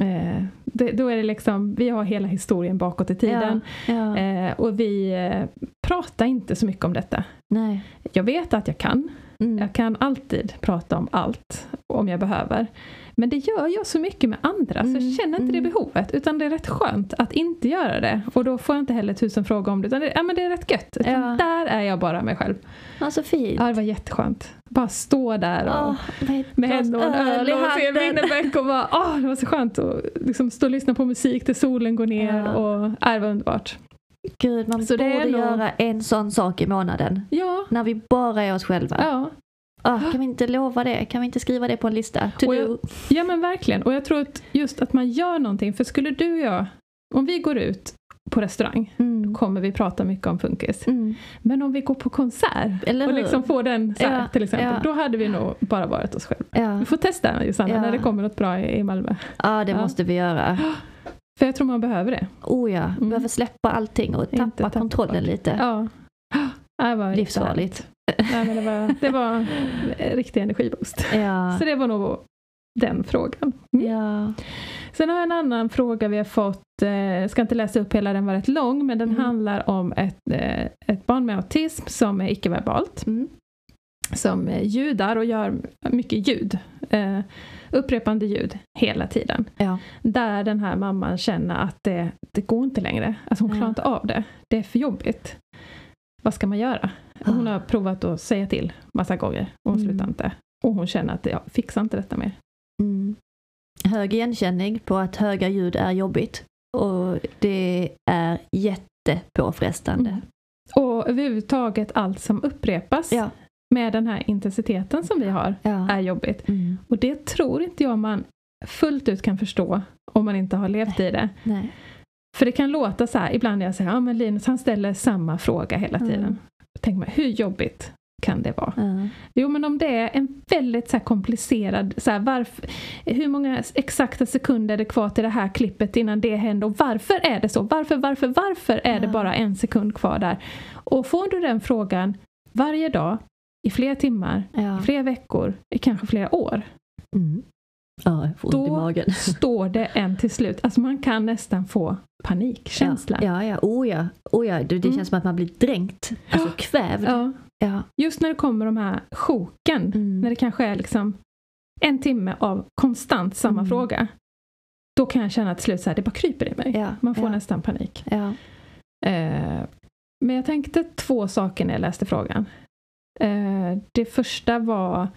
eh, det, då är det liksom, vi har hela historien bakåt i tiden. Ja. Eh, och vi eh, pratar inte så mycket om detta. Nej. Jag vet att jag kan. Mm. Jag kan alltid prata om allt om jag behöver. Men det gör jag så mycket med andra så jag Mm, känner inte det mm. behovet. Utan det är rätt skönt att inte göra det. Och då får jag inte heller tusen frågor om det. Utan det, ja, men det är rätt gött. Utan Ja. Där är jag bara mig själv. Ja, så fint. Ja, det var jätteskönt. Bara stå där och Åh, med henne och en öl och se. Winnerbäck och bara, åh, det var så skönt att liksom stå och lyssna på musik till solen går ner Ja. och äh, det var underbart. Gud, man Så borde nog- göra en sån sak i månaden. Ja, När vi bara är oss själva. ja, Ah, kan vi inte lova det? Kan vi inte skriva det på en lista? Jag- ja men verkligen. Och jag tror att just att man gör någonting, för skulle du och jag, om vi går ut på restaurang, Mm. kommer vi prata mycket om funkis. Mm. Men om vi går på konsert Eller och liksom får den så här, Ja, till exempel, ja. då hade vi nog bara varit oss själva. Ja. Vi får testa Josanna när det kommer något bra i, Malmö. ja, det måste vi göra. För jag tror man behöver det. Oh ja, Mm. behöver släppa allting och tappa tappa kontrollen bort. lite. Ja. Det var Livsfarligt. Nej, men det, var, det var en riktig energiboost. Ja. Så det var nog den frågan. Mm. ja. Sen har jag en annan fråga vi har fått, eh, ska inte läsa upp hela, den var rätt lång, men den Mm. handlar om ett, eh, ett barn med autism som är icke-verbalt, Mm. som eh, ljudar och gör mycket ljud. Eh, upprepande ljud hela tiden. Ja. Där den här mamman känner att det, det går inte längre, alltså hon Ja. klarar inte av det. Det är för jobbigt. Vad ska man göra? Hon har provat att säga till massa gånger och hon Mm. slutar inte. Och hon känner att jag fixar inte detta mer. Mm. Hög igenkänning på att höga ljud är jobbigt. Och det är jättepåfrestande. Mm. Och överhuvudtaget allt som upprepas Ja. med den här intensiteten som vi har Ja. är jobbigt. Mm. Och det tror inte jag man fullt ut kan förstå om man inte har levt i det. Nej. För det kan låta så här, ibland när jag säger ja men Linus han ställer samma fråga hela tiden. Mm. Tänk mig, hur jobbigt kan det vara? Ja. Jo men om det är en väldigt så komplicerad, så här, varför, hur många exakta sekunder är det kvar till det här klippet innan det händer och varför är det så? Varför, varför, varför är det Ja. bara en sekund kvar där? Och får du den frågan varje dag, i flera timmar, Ja. i flera veckor, i kanske flera år, Mm. Ja, Då står det en till slut. Alltså man kan nästan få panikkänsla. Ja, ja, oh ja. Oh ja. Det, det Mm. känns som att man blir dränkt. Alltså kvävd. Ja. Ja. Just när det kommer de här sjoken, Mm. när det kanske är liksom en timme av konstant samma Mm. fråga. Då kan jag känna till slut så här, det bara kryper i mig. Ja. Man får ja. nästan panik. Ja. Eh, men jag tänkte två saker när jag läste frågan. Eh, det första var,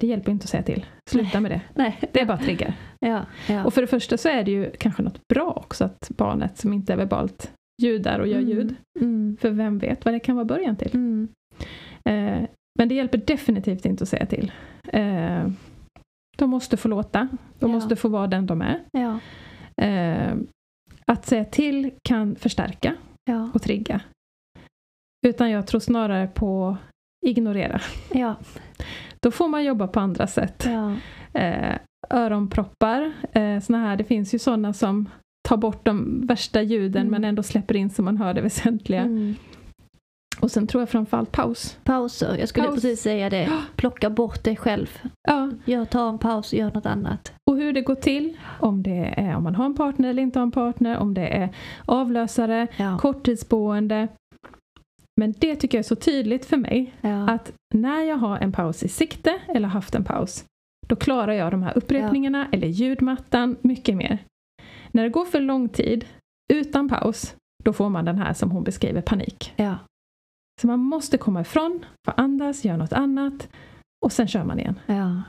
det hjälper inte att säga till. Sluta med det. Nej. Det är bara trigger. Ja. Ja. Och för det första så är det ju kanske något bra också att barnet som inte är verbalt ljudar och gör Mm. ljud. Mm. För vem vet vad det kan vara början till. Mm. Eh, men det hjälper definitivt inte att säga till. Eh, de måste få låta. De Ja. måste få vara den de är. Eh, att säga till kan förstärka och trigga. Utan jag tror snarare på ignorera. Då får man jobba på andra sätt. Ja. Eh, öronproppar, eh, såna här, det finns ju sådana som tar bort de värsta ljuden Mm. men ändå släpper in så man hör det väsentliga. Mm. Och sen tror jag framförallt paus. Pauser. Jag skulle Paus. precis säga det. Plocka bort dig själv. Ja, Gör, ta en paus och gör något annat. och hur det går till, om det är om man har en partner eller inte har en partner, om det är avlösare, Ja. korttidsboende. Men det tycker jag är så tydligt för mig Ja. att när jag har en paus i sikte eller haft en paus, då klarar jag de här upprepningarna eller ljudmattan mycket mer. När det går för lång tid utan paus, då får man den här som hon beskriver, panik. Ja. Så man måste komma ifrån, få andas, göra något annat och sen kör man igen. Ja.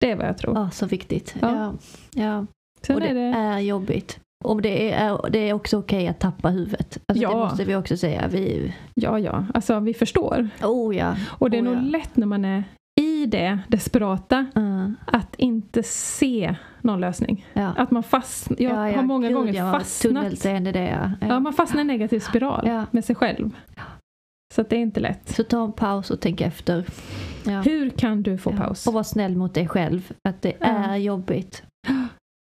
Det är vad jag tror. Ja, så viktigt. Ja. Ja. Ja. Och det är det, är jobbigt. Och det är, det är också okej att tappa huvudet. Alltså Ja. Det måste vi också säga. Vi, ja, ja, alltså vi förstår. oh ja. Och det är Oh, nog ja. lätt när man är i det desperata Mm. att inte se någon lösning. Ja. Att man fastnar, jag ja, ja. har många Gud, gånger ja, fastnat det ja. Ja, man fastnar i en negativ spiral med sig själv. Så det är inte lätt. Så ta en paus och tänk efter. Hur kan du få paus? Och var snäll mot dig själv. Att det är jobbigt.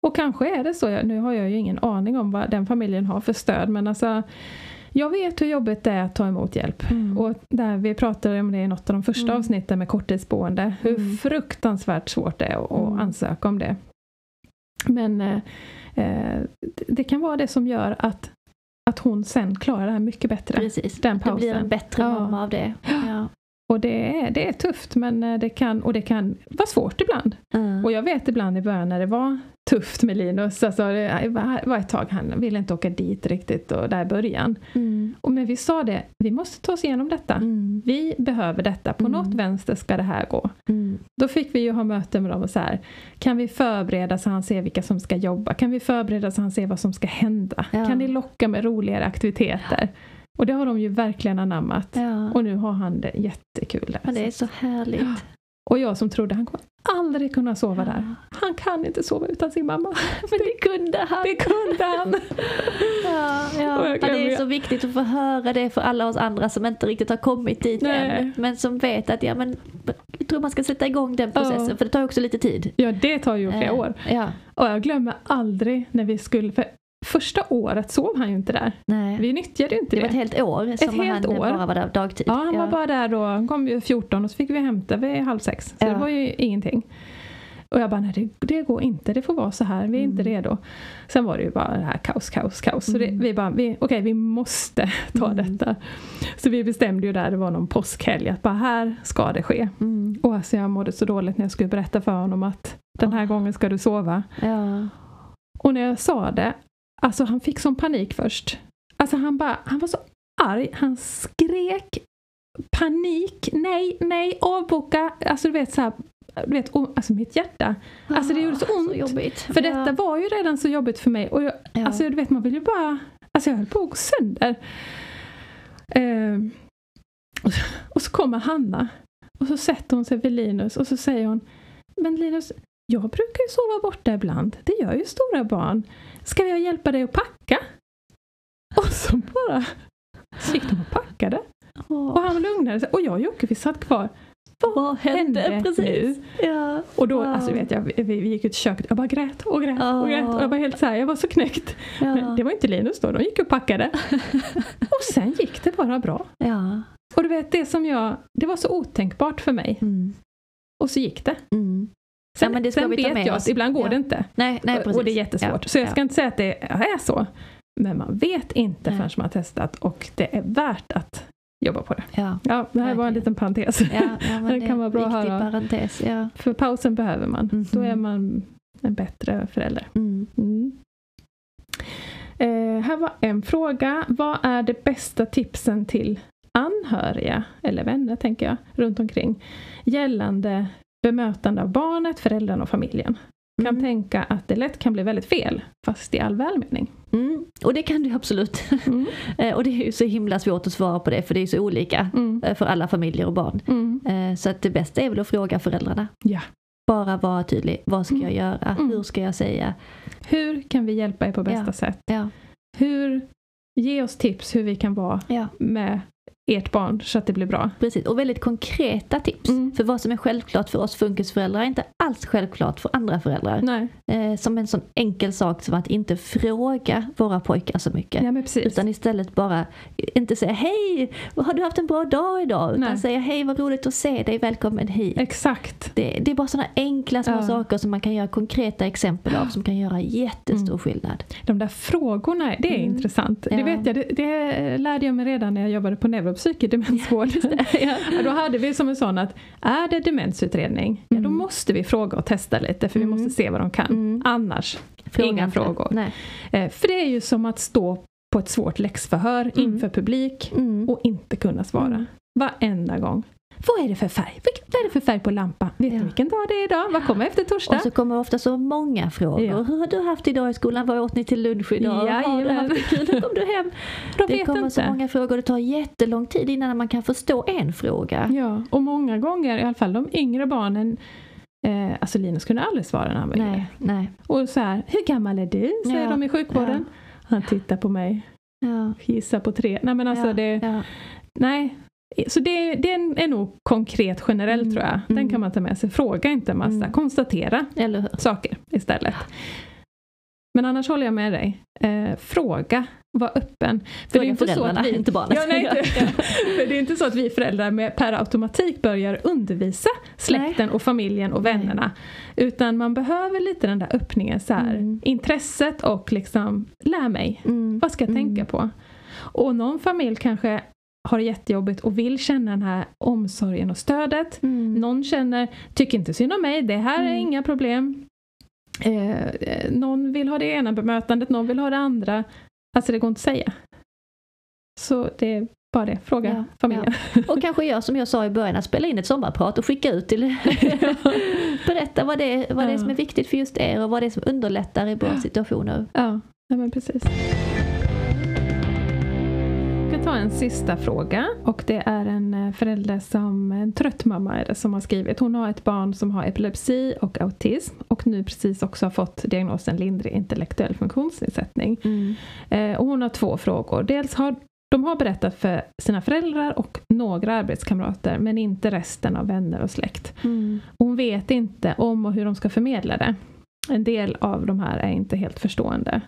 Och kanske är det så, nu har jag ju ingen aning om vad den familjen har för stöd, men alltså jag vet hur jobbigt det är att ta emot hjälp. Mm. Och där vi pratade om det i något av de första Mm. avsnitten med korttidsboende, hur Mm. fruktansvärt svårt det är att Mm. ansöka om det. Men eh, Eh, det- kan vara det som gör att, att hon sen klarar det här mycket bättre. Precis. Den Det blir en pausen. bättre Ja. mamma av det. Ja. Och det är, det är tufft men eh, det kan, och det kan vara svårt ibland. Mm. Och jag vet ibland i början när det var tufft med Linus, alltså det var ett tag han ville inte åka dit riktigt och där i början. Mm. Och men vi sa det, vi måste ta oss igenom detta. Mm. Vi behöver detta, på Mm. något vänster ska det här gå. Mm. Då fick vi ju ha möten med dem och så här, kan vi förbereda så han ser vilka som ska jobba? Kan vi förbereda så han ser vad som ska hända? Ja. Kan ni locka med roligare aktiviteter? Och det har de ju verkligen anammat. Ja. Och nu har han det jättekul där. Men det är så härligt. Och jag som trodde han kommer aldrig kunna sova där. Han kan inte sova utan sin mamma. Men det kunde han. Det kunde han! Ja, ja. Men det är så viktigt att få höra det för alla oss andra som inte riktigt har kommit dit Nej. än. Men som vet att ja, men, jag tror man ska sätta igång den processen Ja. för det tar också lite tid. Ja, det tar ju flera Eh, år. Ja, Och jag glömmer aldrig när vi skulle, för första året sov han ju inte där. nej. Vi nyttjade ju inte det det. var ett helt år som helt han år. bara var där dagtid. Ja, han var bara där då. Han kom ju 14 och så fick vi hämta vid halv sex. Så Ja. det var ju ingenting. Och jag bara, nej det, det går inte, det får vara så här, vi är inte Mm. redo. Sen var det ju bara det här kaos, kaos, kaos. Så det, Mm. vi bara, vi, okej vi måste ta Mm. detta. Så vi bestämde ju där, det var någon påskhelg, att bara här ska det ske. Mm. Och alltså jag mådde så dåligt när jag skulle berätta för honom att den här Åh. gången ska du sova. Ja. Och när jag sa det, alltså han fick sån panik först. Alltså han bara, han var så arg, han skrek panik, nej, nej, avboka, alltså du vet så här, du vet, alltså mitt hjärta. Alltså det gjorde så ont. Så jobbigt. För detta var ju redan så jobbigt för mig och jag, Ja. alltså du vet man vill ju bara, alltså jag höll på att gå sönder. Ehm, och, och så kommer Hanna och så sätter hon sig vid Linus och så säger hon Men Linus, jag brukar ju sova borta ibland. Det gör ju stora barn. Ska jag hjälpa dig att packa? Och så bara så gick de och packade. Och han lugnade sig. Och jag och Jocke vi satt kvar. vad hände, hände precis? Ja. Och då, Wow. alltså vet jag, vi, vi gick ut i köket. Jag bara grät och grät och Åh. grät. Och jag var helt så här, jag var så knäckt. Ja. Men det var inte Linus då, de gick och packade. och sen gick det bara bra. ja. Och du vet, det som jag, det var så otänkbart för mig. Mm. Och så gick det. Mm. Sen, Ja, det sen vet jag oss. att ibland går Ja. det inte. Nej, nej, precis. och det är jättesvårt. Ja. Så jag Ja. ska inte säga att det är så. Men man vet inte Nej. förrän man har testat och det är värt att jobba på det. Ja. Ja, det här var en liten parentes. Ja, ja, Det det kan vara bra att höra. parentes. Ja. För pausen behöver man. Mhm. Då är man en bättre förälder. Mm. Mm. Eh, här var en fråga. Vad är de bästa tipsen till anhöriga, eller vänner tänker jag, runt omkring gällande bemötande av barnet, föräldrarna och familjen? Kan Mm. tänka att det lätt kan bli väldigt fel, fast i all välmening. Mm. Och det kan du absolut. Mm. Eh, och det är ju så himla svårt att svara på det för det är så olika Mm. eh, för alla familjer och barn. Mm. Eh, Så att det bästa är väl att fråga föräldrarna. Ja. Bara vara tydlig. Vad ska Mm. jag göra? Hur ska jag säga? Hur kan vi hjälpa er på bästa Ja. sätt? Ja. Hur, ge oss tips hur vi kan vara Ja, med ert barn så att det blir bra. precis. Och väldigt konkreta tips. Mm. För vad som är självklart för oss funkisföräldrar är inte alls självklart för andra föräldrar. Nej, Eh, som en sån enkel sak som att inte fråga våra pojkar så mycket. ja. Utan istället bara inte säga hej, har du haft en bra dag idag? Utan Nej. säga hej, vad roligt att se dig, välkommen hit. Exakt. Det, det är bara sådana enkla små Ja. saker som man kan göra konkreta exempel av som kan göra jättestor Mm. skillnad. De där frågorna, det är Mm. intressant. Ja. Det vet jag, det, det lärde jag mig redan när jag jobbade på neuropsyk i demensvård. ja. Ja, då hade vi som en sån att är det demensutredning, ja, då Mm. måste vi fråga och testa lite för vi Mm. måste se vad de kan. Mm. Annars, Fråga Inga inte. frågor. Eh, för det är ju som att stå på ett svårt läxförhör Mm. inför publik Mm. och inte kunna svara. Mm. Varenda gång. Vad är det för färg? Vad är det för färg på lampan? Vet Ja. du vilken dag det är idag? Vad kommer efter torsdag? Och så kommer ofta så många frågor. Ja. Hur har du haft idag i skolan? Vad åt ni till lunch idag? Har du haft det kul? Hur kom du hem? De Det kommer så inte. många frågor. Det tar jättelång tid innan man kan förstå en fråga. Ja, och många gånger, i alla fall de yngre barnen, eh, alltså Linus kunde aldrig svara när han var. Nej, nej. Och så här, hur gammal är du? Säger Ja, de i sjukvården. Han tittar på mig, Ja. gissar på tre. Nej men alltså ja, det, ja. nej. Så det, det är nog konkret generellt Mm, tror jag. Den mm. kan man ta med sig. Fråga inte en massa, Mm. konstatera saker istället. Men annars håller jag med dig. Eh, fråga, var öppen. För det är inte så att vi, inte barnet. Ja, nej, för det är inte så att vi föräldrar med per automatik börjar undervisa släkten nej. och familjen och vännerna. Nej. Utan man behöver lite den där öppningen, så här, mm. intresset och liksom, lär mig. Mm. Vad ska jag mm. tänka på? Och någon familj kanske har det jättejobbigt och vill känna den här omsorgen och stödet. Mm. Någon känner, tycker inte synd om mig, det här är mm. inga problem. Eh, någon vill ha det ena bemötandet, någon vill ha det andra. Alltså det går inte att säga. Så det är bara det, fråga ja, familjen. Ja. Och kanske gör som jag sa i början, att spela in ett sommarprat och skicka ut till... Berätta vad, det, vad det är som är viktigt för just er och vad det är som underlättar i bra situationer. Ja, ja men precis ta en sista fråga och det är en eh, förälder som, en trött mamma är det som har skrivit. Hon har ett barn som har epilepsi och autism och nu precis också har fått diagnosen lindrig intellektuell funktionsnedsättning. Mm. Eh, och hon har två frågor. Dels har de har berättat för sina föräldrar och några arbetskamrater men inte resten av vänner och släkt. Mm. Hon vet inte om och hur de ska förmedla det. En del av de här är inte helt förstående.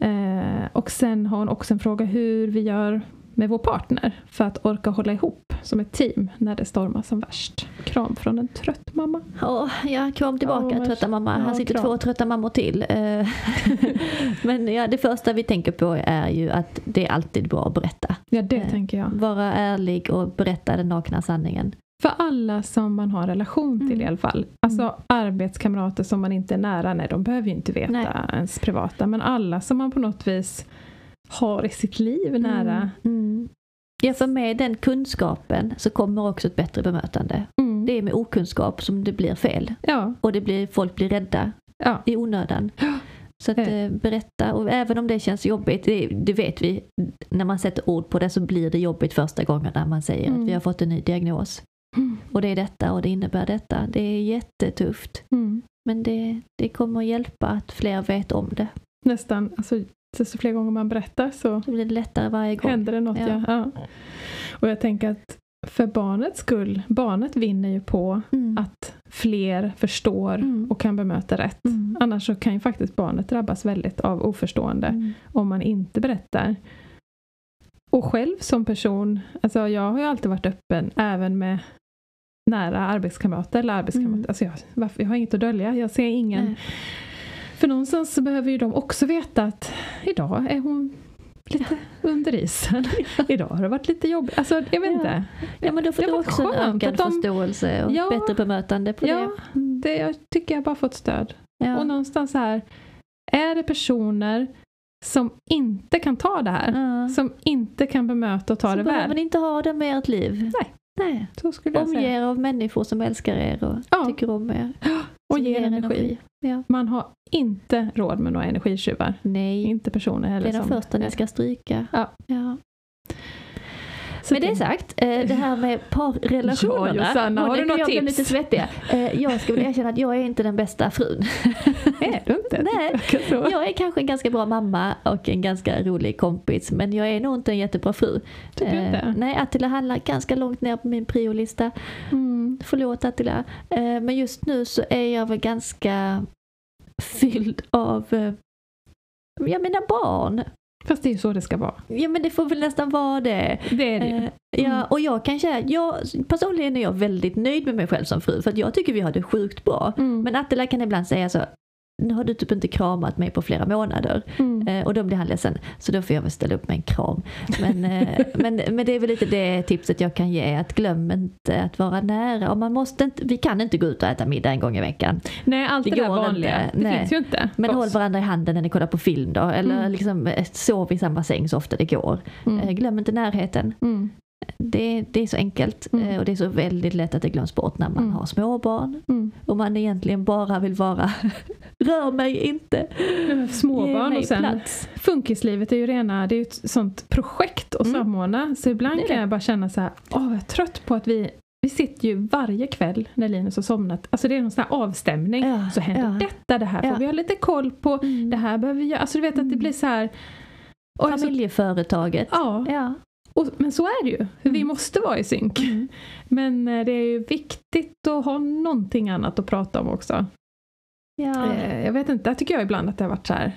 Eh, och sen har hon också en fråga hur vi gör med vår partner för att orka hålla ihop som ett team när det stormar som värst. Kram från en trött mamma. Oh, ja, kram tillbaka oh, trötta mamma. Här sitter kram. två trötta mammor till. Eh, men ja, det första vi tänker på är ju att det är alltid bra att berätta. Ja, det eh, tänker jag. Vara ärlig och berätta den nakna sanningen. För alla som man har relation till mm. i alla fall. Alltså mm. arbetskamrater som man inte är nära, nej de behöver ju inte veta nej. ens privata. Men alla som man på något vis har i sitt liv mm. nära. Mm. Ja, för med den kunskapen så kommer också ett bättre bemötande. Mm. Det är med okunskap som det blir fel. Ja. Och det blir, folk blir rädda ja. i onödan. Så att eh, berätta, och även om det känns jobbigt, det, det, vet vi, när man sätter ord på det så blir det jobbigt första gången när man säger mm. att vi har fått en ny diagnos. Mm. Och det är detta och det innebär detta. Det är jättetufft. Mm. Men det, det kommer hjälpa att fler vet om det. Nästan, alltså desto fler gånger man berättar så det blir det lättare varje gång. händer det något. Ja. ja. ja. Och jag tänker att för barnets skull, barnet vinner ju på mm. att fler förstår mm. och kan bemöta rätt. Mm. Annars så kan ju faktiskt barnet drabbas väldigt av oförstående mm. om man inte berättar. Och själv som person, alltså jag har ju alltid varit öppen även med nära arbetskamrater eller arbetskamrater. Mm. Alltså jag, varför, jag har inget att dölja, jag ser ingen. Nej. För någonstans så behöver ju de också veta att idag är hon lite under isen. Idag har det varit lite jobbigt. Alltså, jag vet ja. inte. Ja, men då får du också en ökad de... förståelse och ja, bättre bemötande på ja, det. Mm. det. Jag tycker jag bara fått stöd. Ja. Och någonstans här, är det personer som inte kan ta det här, som inte kan bemöta och ta så det väl. Så behöver ni inte ha det med ert liv. Nej. Nej. Så skulle jag Omge er av människor som älskar er och ja. tycker om er. Och ger energi. energi. Ja. Man har inte råd med några energitjuvar. Nej. Inte personer heller. Det är de första ni ska stryka. Ja. ja. Med det sagt, eh, det här med parrelationerna. Ja, Josanna, har du något tips? lite svettiga. Eh, jag ska väl erkänna att jag är inte den bästa frun. Är du inte? Nej, jag är kanske en ganska bra mamma och en ganska rolig kompis men jag är nog inte en jättebra fru. Tycker du inte? Eh, nej, Attila handlar ganska långt ner på min priolista. Mm. Förlåt Attila. Men just nu så är jag väl ganska fylld av ja, mina barn. Fast det är ju så det ska vara. Ja men det får väl nästan vara det. Det är det eh, Ja, mm. och jag kan känna, jag, personligen är jag väldigt nöjd med mig själv som fru för att jag tycker vi har det sjukt bra. Mm. Men Attila kan ibland säga så, nu har du typ inte kramat mig på flera månader. Mm. Eh, och då blir han ledsen. Så då får jag väl ställa upp med en kram. Men, eh, men, men det är väl lite det tipset jag kan ge. Att glöm inte att vara nära. Och man måste inte, vi kan inte gå ut och äta middag en gång i veckan. Nej, allt det, det där vanliga. Inte. Det Nej. finns ju inte. Men håll varandra i handen när ni kollar på film då. Eller mm. liksom, eh, sov i samma säng så ofta det går. Mm. Eh, glöm inte närheten. Mm det, det är så enkelt mm. Eh, och det är så väldigt lätt att det glöms bort när man mm. har småbarn. Mm. Och man egentligen bara vill vara rör mig inte. Småbarn och sen plats. funkislivet är ju rena, det är ju ett sånt projekt att mm. samordna. Så ibland kan jag bara känna så här, åh jag är trött på att vi vi sitter ju varje kväll när Linus har somnat, alltså det är någon sån här avstämning. Ja, så händer ja. detta, det här får ja. vi ha lite koll på, mm. det här behöver vi göra. Alltså du vet att det mm. blir så här Familjeföretaget. Ja. ja. Och, men så är det ju, mm. vi måste vara i synk. Mm. Men eh, det är ju viktigt att ha någonting annat att prata om också. Ja. Eh, jag vet inte, jag tycker jag ibland att det har varit så här,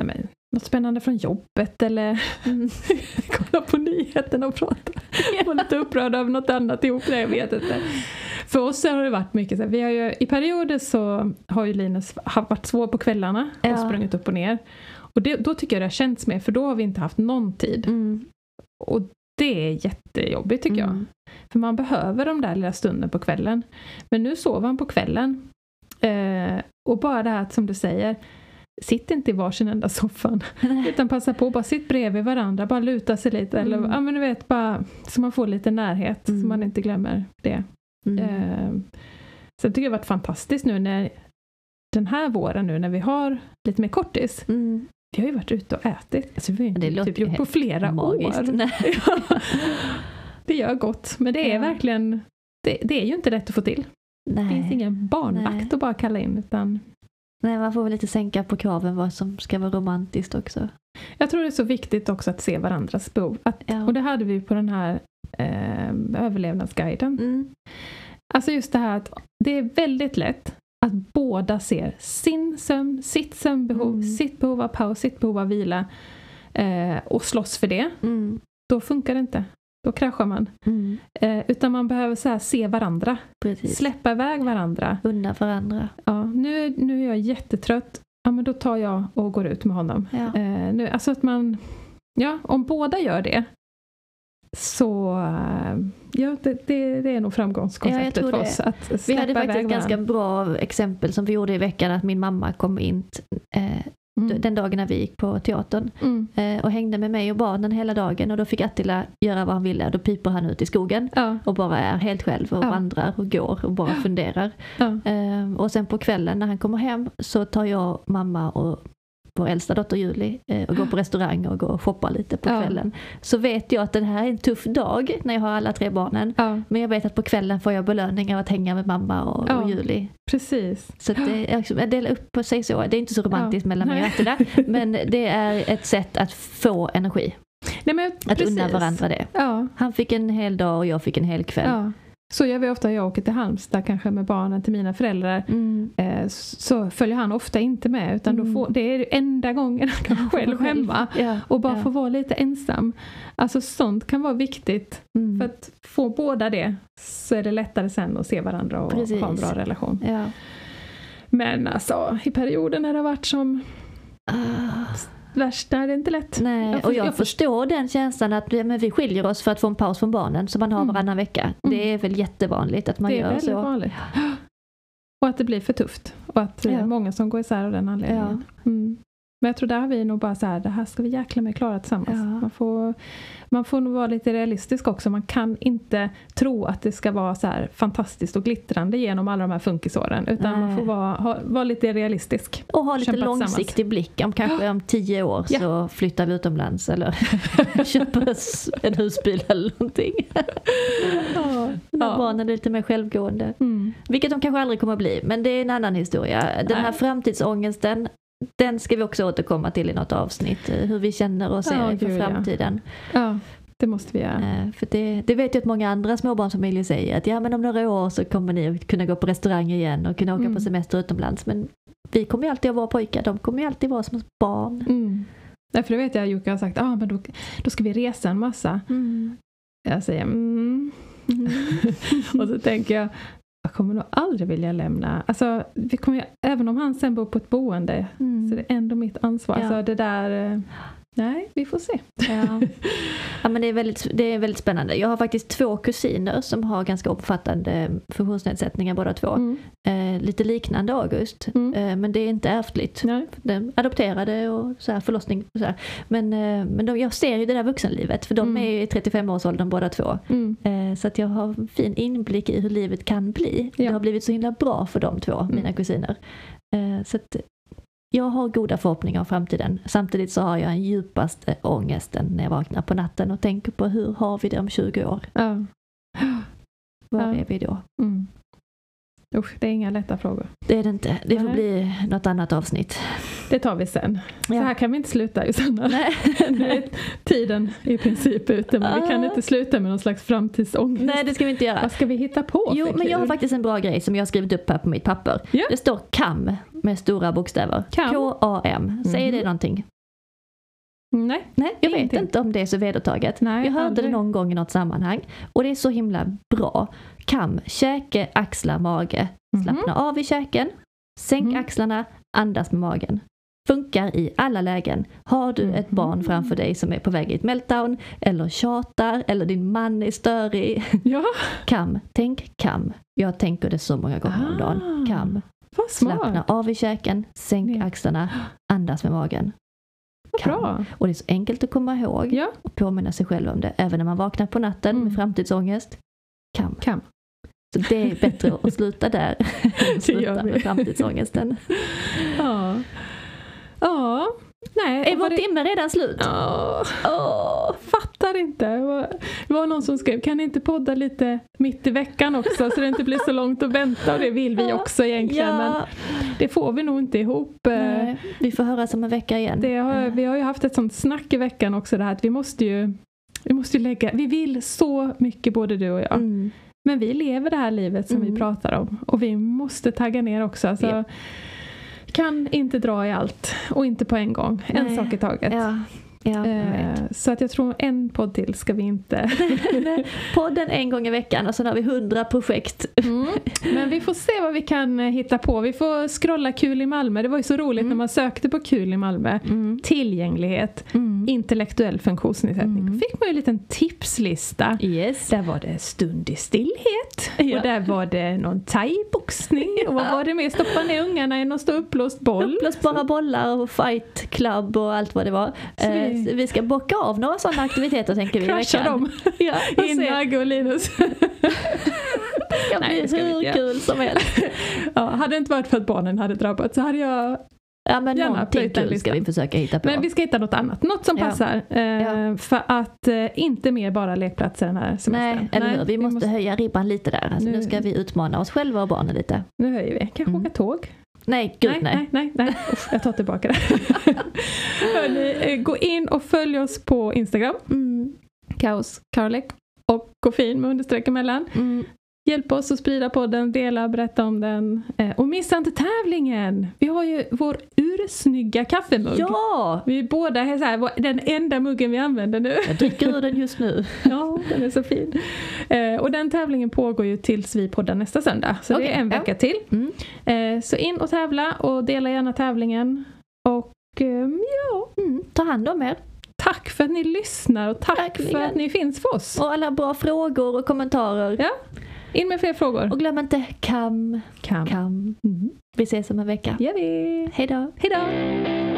nej men, något spännande från jobbet eller Mm. kolla på nyheterna och prata. Var lite upprörd över något annat ihop, nej, jag vet inte. För oss har det varit mycket så här, vi har ju, i perioder så har ju Linus varit svår på kvällarna och Ja. sprungit upp och ner. Och det, då tycker jag det har känts mer, för då har vi inte haft någon tid. Mm. Och det är jättejobbigt tycker jag. Mm. För man behöver de där lilla stunden på kvällen. Men nu sover han på kvällen. Eh, och bara det här att, som du säger, sitt inte i varsin enda soffan. Utan passa på, bara sitt bredvid varandra, bara luta sig lite. Eller, Mm. ja, men du vet, bara, så man får lite närhet, Mm. så man inte glömmer det. Mm. Eh, så jag tycker det har varit fantastiskt nu när den här våren nu när vi har lite mer kortis. Mm. Vi har ju varit ute och ätit. Alltså, vi har Det ju låter typ gjort på flera Magiskt. år. Nej. det gör gott, men det är Ja. verkligen det, det är ju inte lätt att få till. Det Nej. finns ingen barnvakt Nej. att bara kalla in. Utan Nej, man får väl lite sänka på kraven vad som ska vara romantiskt också. jag tror det är så viktigt också att se varandras behov. Att, Ja. och det hade vi på den här eh, överlevnadsguiden. Mm. Alltså just det här att det är väldigt lätt att båda ser sin sömn, sitt sömnbehov, Mm. sitt behov av paus, sitt behov av vila eh, och slåss för det. Mm. Då funkar det inte. Då kraschar man. Mm. Eh, utan man behöver så se varandra, Precis. släppa iväg varandra. Unna varandra. Ja, nu, nu är jag jättetrött. Ja, men då tar jag och går ut med honom. Ja. Eh, nu, alltså att man, ja, om båda gör det så eh, ja, det, det, det är nog framgångskonceptet Ja, för oss. Att Vi släppa hade iväg faktiskt ett ganska bra exempel som vi gjorde i veckan att min mamma kom in eh, Mm. den dagen när vi gick på teatern Mm. eh, och hängde med mig och barnen hela dagen och då fick Attila göra vad han ville. Då piper han ut i skogen Ja, och bara är helt själv och Ja. vandrar och går och bara funderar. ja, Eh, och sen på kvällen när han kommer hem så tar jag, mamma och vår äldsta dotter Julie eh, och går på restaurang och går och shoppar lite på Ja. kvällen. Så vet jag att det här är en tuff dag när jag har alla tre barnen. ja, Men jag vet att på kvällen får jag belöning av att hänga med mamma och, Ja. och Julie. precis. Så att det är, liksom- jag delar upp på sig så. Det är inte så romantiskt Ja. mellan mig och. Attila. Men det är ett sätt att få energi. Nej, men, Att precis. unna varandra det. Ja, Han fick en hel dag och jag fick en hel kväll. Så gör vi ofta, jag åker till Halmstad kanske med barnen till mina föräldrar. Mm. Eh, så följer han ofta inte med utan Mm. då får, det är enda gången han kan själv hemma. Ja. Och bara ja. få vara lite ensam. Alltså sånt kan vara viktigt. Mm. För att få båda det så är det lättare sen att se varandra och Precis. ha en bra relation. Ja. Men alltså i perioden när det har varit som Ah. Värst, är det inte lätt. Nej, Jag och jag, jag för- förstår den känslan att men vi skiljer oss för att få en paus från barnen som man har Mm. varannan vecka. Mm. Det är väl jättevanligt att man det är gör väldigt så. vanligt. Och att det blir för tufft. Och att det är Ja. många som går isär av den anledningen. Mm. Men jag tror där har vi nog bara så här, det här ska vi jäkla med klara tillsammans. Ja. Man, får, man får nog vara lite realistisk också. Man kan inte tro att det ska vara så här fantastiskt och glittrande genom alla de här funkisåren. Utan man Nej. får vara, ha, vara lite realistisk. Och ha lite Kämpa långsiktig blick. Om kanske om tio år Ja. så flyttar vi utomlands eller köper en husbil eller någonting. När Ja. barnen är lite mer självgående. Mm. Vilket de kanske aldrig kommer att bli, men det är en annan historia. Den här Nej. framtidsångesten, den ska vi också återkomma till i något avsnitt. eh, Hur vi känner och ser Ja, inför gud, ja. framtiden. ja, det måste vi göra. Eh, För det, det vet jag att många andra småbarnsfamiljer säger att ja men om några år så kommer ni att kunna gå på restaurang igen och kunna åka Mm. på semester utomlands. Men vi kommer ju alltid att vara pojkar, de kommer ju alltid vara som barn. Mm. Därför vet jag Jocke har sagt, ah, men då, då ska vi resa en massa. Jag säger mm. och så tänker jag, jag kommer nog aldrig vilja lämna. Alltså, vi kommer även om han sen bor på ett boende Mm. så det är ändå mitt ansvar. Ja. Så det där, eh, nej, vi får se. Ja. ja men det är, väldigt, det är väldigt spännande. Jag har faktiskt två kusiner som har ganska omfattande funktionsnedsättningar båda två. Mm. Eh, lite liknande August. Mm. Eh, men det är inte ärftligt. Nej. De adopterade och så här, förlossning och så här. Men, eh, men de, jag ser ju det där vuxenlivet för de Mm. är ju i 35-årsåldern båda två. Mm. Eh, så att jag har en fin inblick i hur livet kan bli. Det Ja. har blivit så himla bra för de två, mina Mm. kusiner. Eh, så att jag har goda förhoppningar om framtiden. Samtidigt så har jag en djupaste ångesten när jag vaknar på natten och tänker på hur har vi det om 20 år? Ja. Var är vi då? Mm. Usch, det är inga lätta frågor. Det är det inte. Det får Nej. bli något annat avsnitt. Det tar vi sen. Så Ja. här kan vi inte sluta Josanna. Nej. Nu är tiden i princip ute men vi kan inte sluta med någon slags framtidsångest. Nej, det ska vi inte göra. Vad ska vi hitta på Jo, men jag har kul? faktiskt en bra grej som jag har skrivit upp här på mitt papper. Ja. Det står KAM med stora bokstäver. Kam. Säger Mhm. det någonting? Nej. Nej, jag Ingenting. vet inte om det är så vedertaget. Nej, jag hörde aldrig. det någon gång i något sammanhang och det är så himla bra. KAM, käke, axlar, mage. Slappna av i käken, sänk Mhm. axlarna, andas med magen. Funkar i alla lägen. Har du ett barn Mhm. framför dig som är på väg i ett meltdown eller tjatar eller din man är störig. Ja, KAM, tänk KAM. Jag tänker det så många gånger om dagen. Ah. KAM. Slappna av i käken, sänk axlarna, andas med magen. Kam. bra. Och det är så enkelt att komma ihåg Ja, och påminna sig själv om det. Även när man vaknar på natten Mm. med framtidsångest. KAM. kam. Så det är bättre att sluta där sluta med framtidsångesten. Ja. Ja. Nej. Är vår det- timme redan slut? Ja. Åh. Fattar inte. Det var, det var någon som skrev, kan ni inte podda lite mitt i veckan också så det inte blir så långt att vänta och det vill vi också egentligen men Ja, det får vi nog inte ihop. Eh, nej, vi får höras om en vecka igen. Det har, Eh, vi har ju haft ett sånt snack i veckan också det här att vi måste ju vi måste ju lägga, vi vill så mycket både du och jag. Mm. Men vi lever det här livet som Mm. vi pratar om och vi måste tagga ner också. Alltså, Ja. Kan inte dra i allt och inte på en gång. En Nej. sak i taget. Ja, ja. Eh, så att jag tror en podd till ska vi inte. Podden en gång i veckan och sen har vi hundra projekt. Mm. Men vi får se vad vi kan eh, hitta på. Vi får scrolla kul i Malmö. Det var ju så roligt Mm. när man sökte på kul i Malmö. Mm. Tillgänglighet, Mm. intellektuell funktionsnedsättning. Mm. fick man ju en liten tipslista. Yes. Där var det stund i stillhet Ja. och där var det någon thaiboxning och vad var det mer? Stoppa ner ungarna i någon stå uppblåst boll. Uppblåsbara bollar och fight club och allt vad det var. Så vi- Så vi ska bocka av några sådana aktiviteter tänker vi Krascha dem Ja, och in se. Nagge och Linus. Det Nej, bli det ska vi inte hur kul som helst. ja, hade det inte varit för att barnen hade drabbats så hade jag Ja men Gärna någonting kul ska vi försöka hitta på. Men vi ska hitta något annat, något som Ja. passar. Eh, Ja. För att eh, inte mer bara lekplatser den här semestern. Nej, eller hur? Vi, måste, höja ribban lite där. Alltså, nu... Nu- ska vi utmana oss själva och barnen lite. Nu höjer vi. Kanske Mm. åka tåg? Nej, gud nej. nej, nej, nej. Usch, jag tar tillbaka det. Hörrni, eh, gå in och följ oss på Instagram. Mm. Kaos Karlek och Koffein med understreck emellan. Mm. Hjälp oss att sprida podden, dela, berätta om den. Eh, och missa inte tävlingen! Vi har ju vår ursnygga kaffemugg. Ja! Vi båda är så här, den enda muggen vi använder nu. Jag dricker ur den just nu. Ja, den är så fin. Eh, och den tävlingen pågår ju tills vi poddar nästa söndag. Så det Okej, är en vecka till. Mm. Eh, så in och tävla och dela gärna tävlingen. Och eh, ja, Mm. Ta hand om er. tack för att ni lyssnar och tack Verkligen. för att ni finns för oss. Och alla bra frågor och kommentarer. Ja, in med fler frågor. Och glöm inte kam, Kam. kam. Mm. Vi ses om en vecka. gör vi. Hej då. Hej då!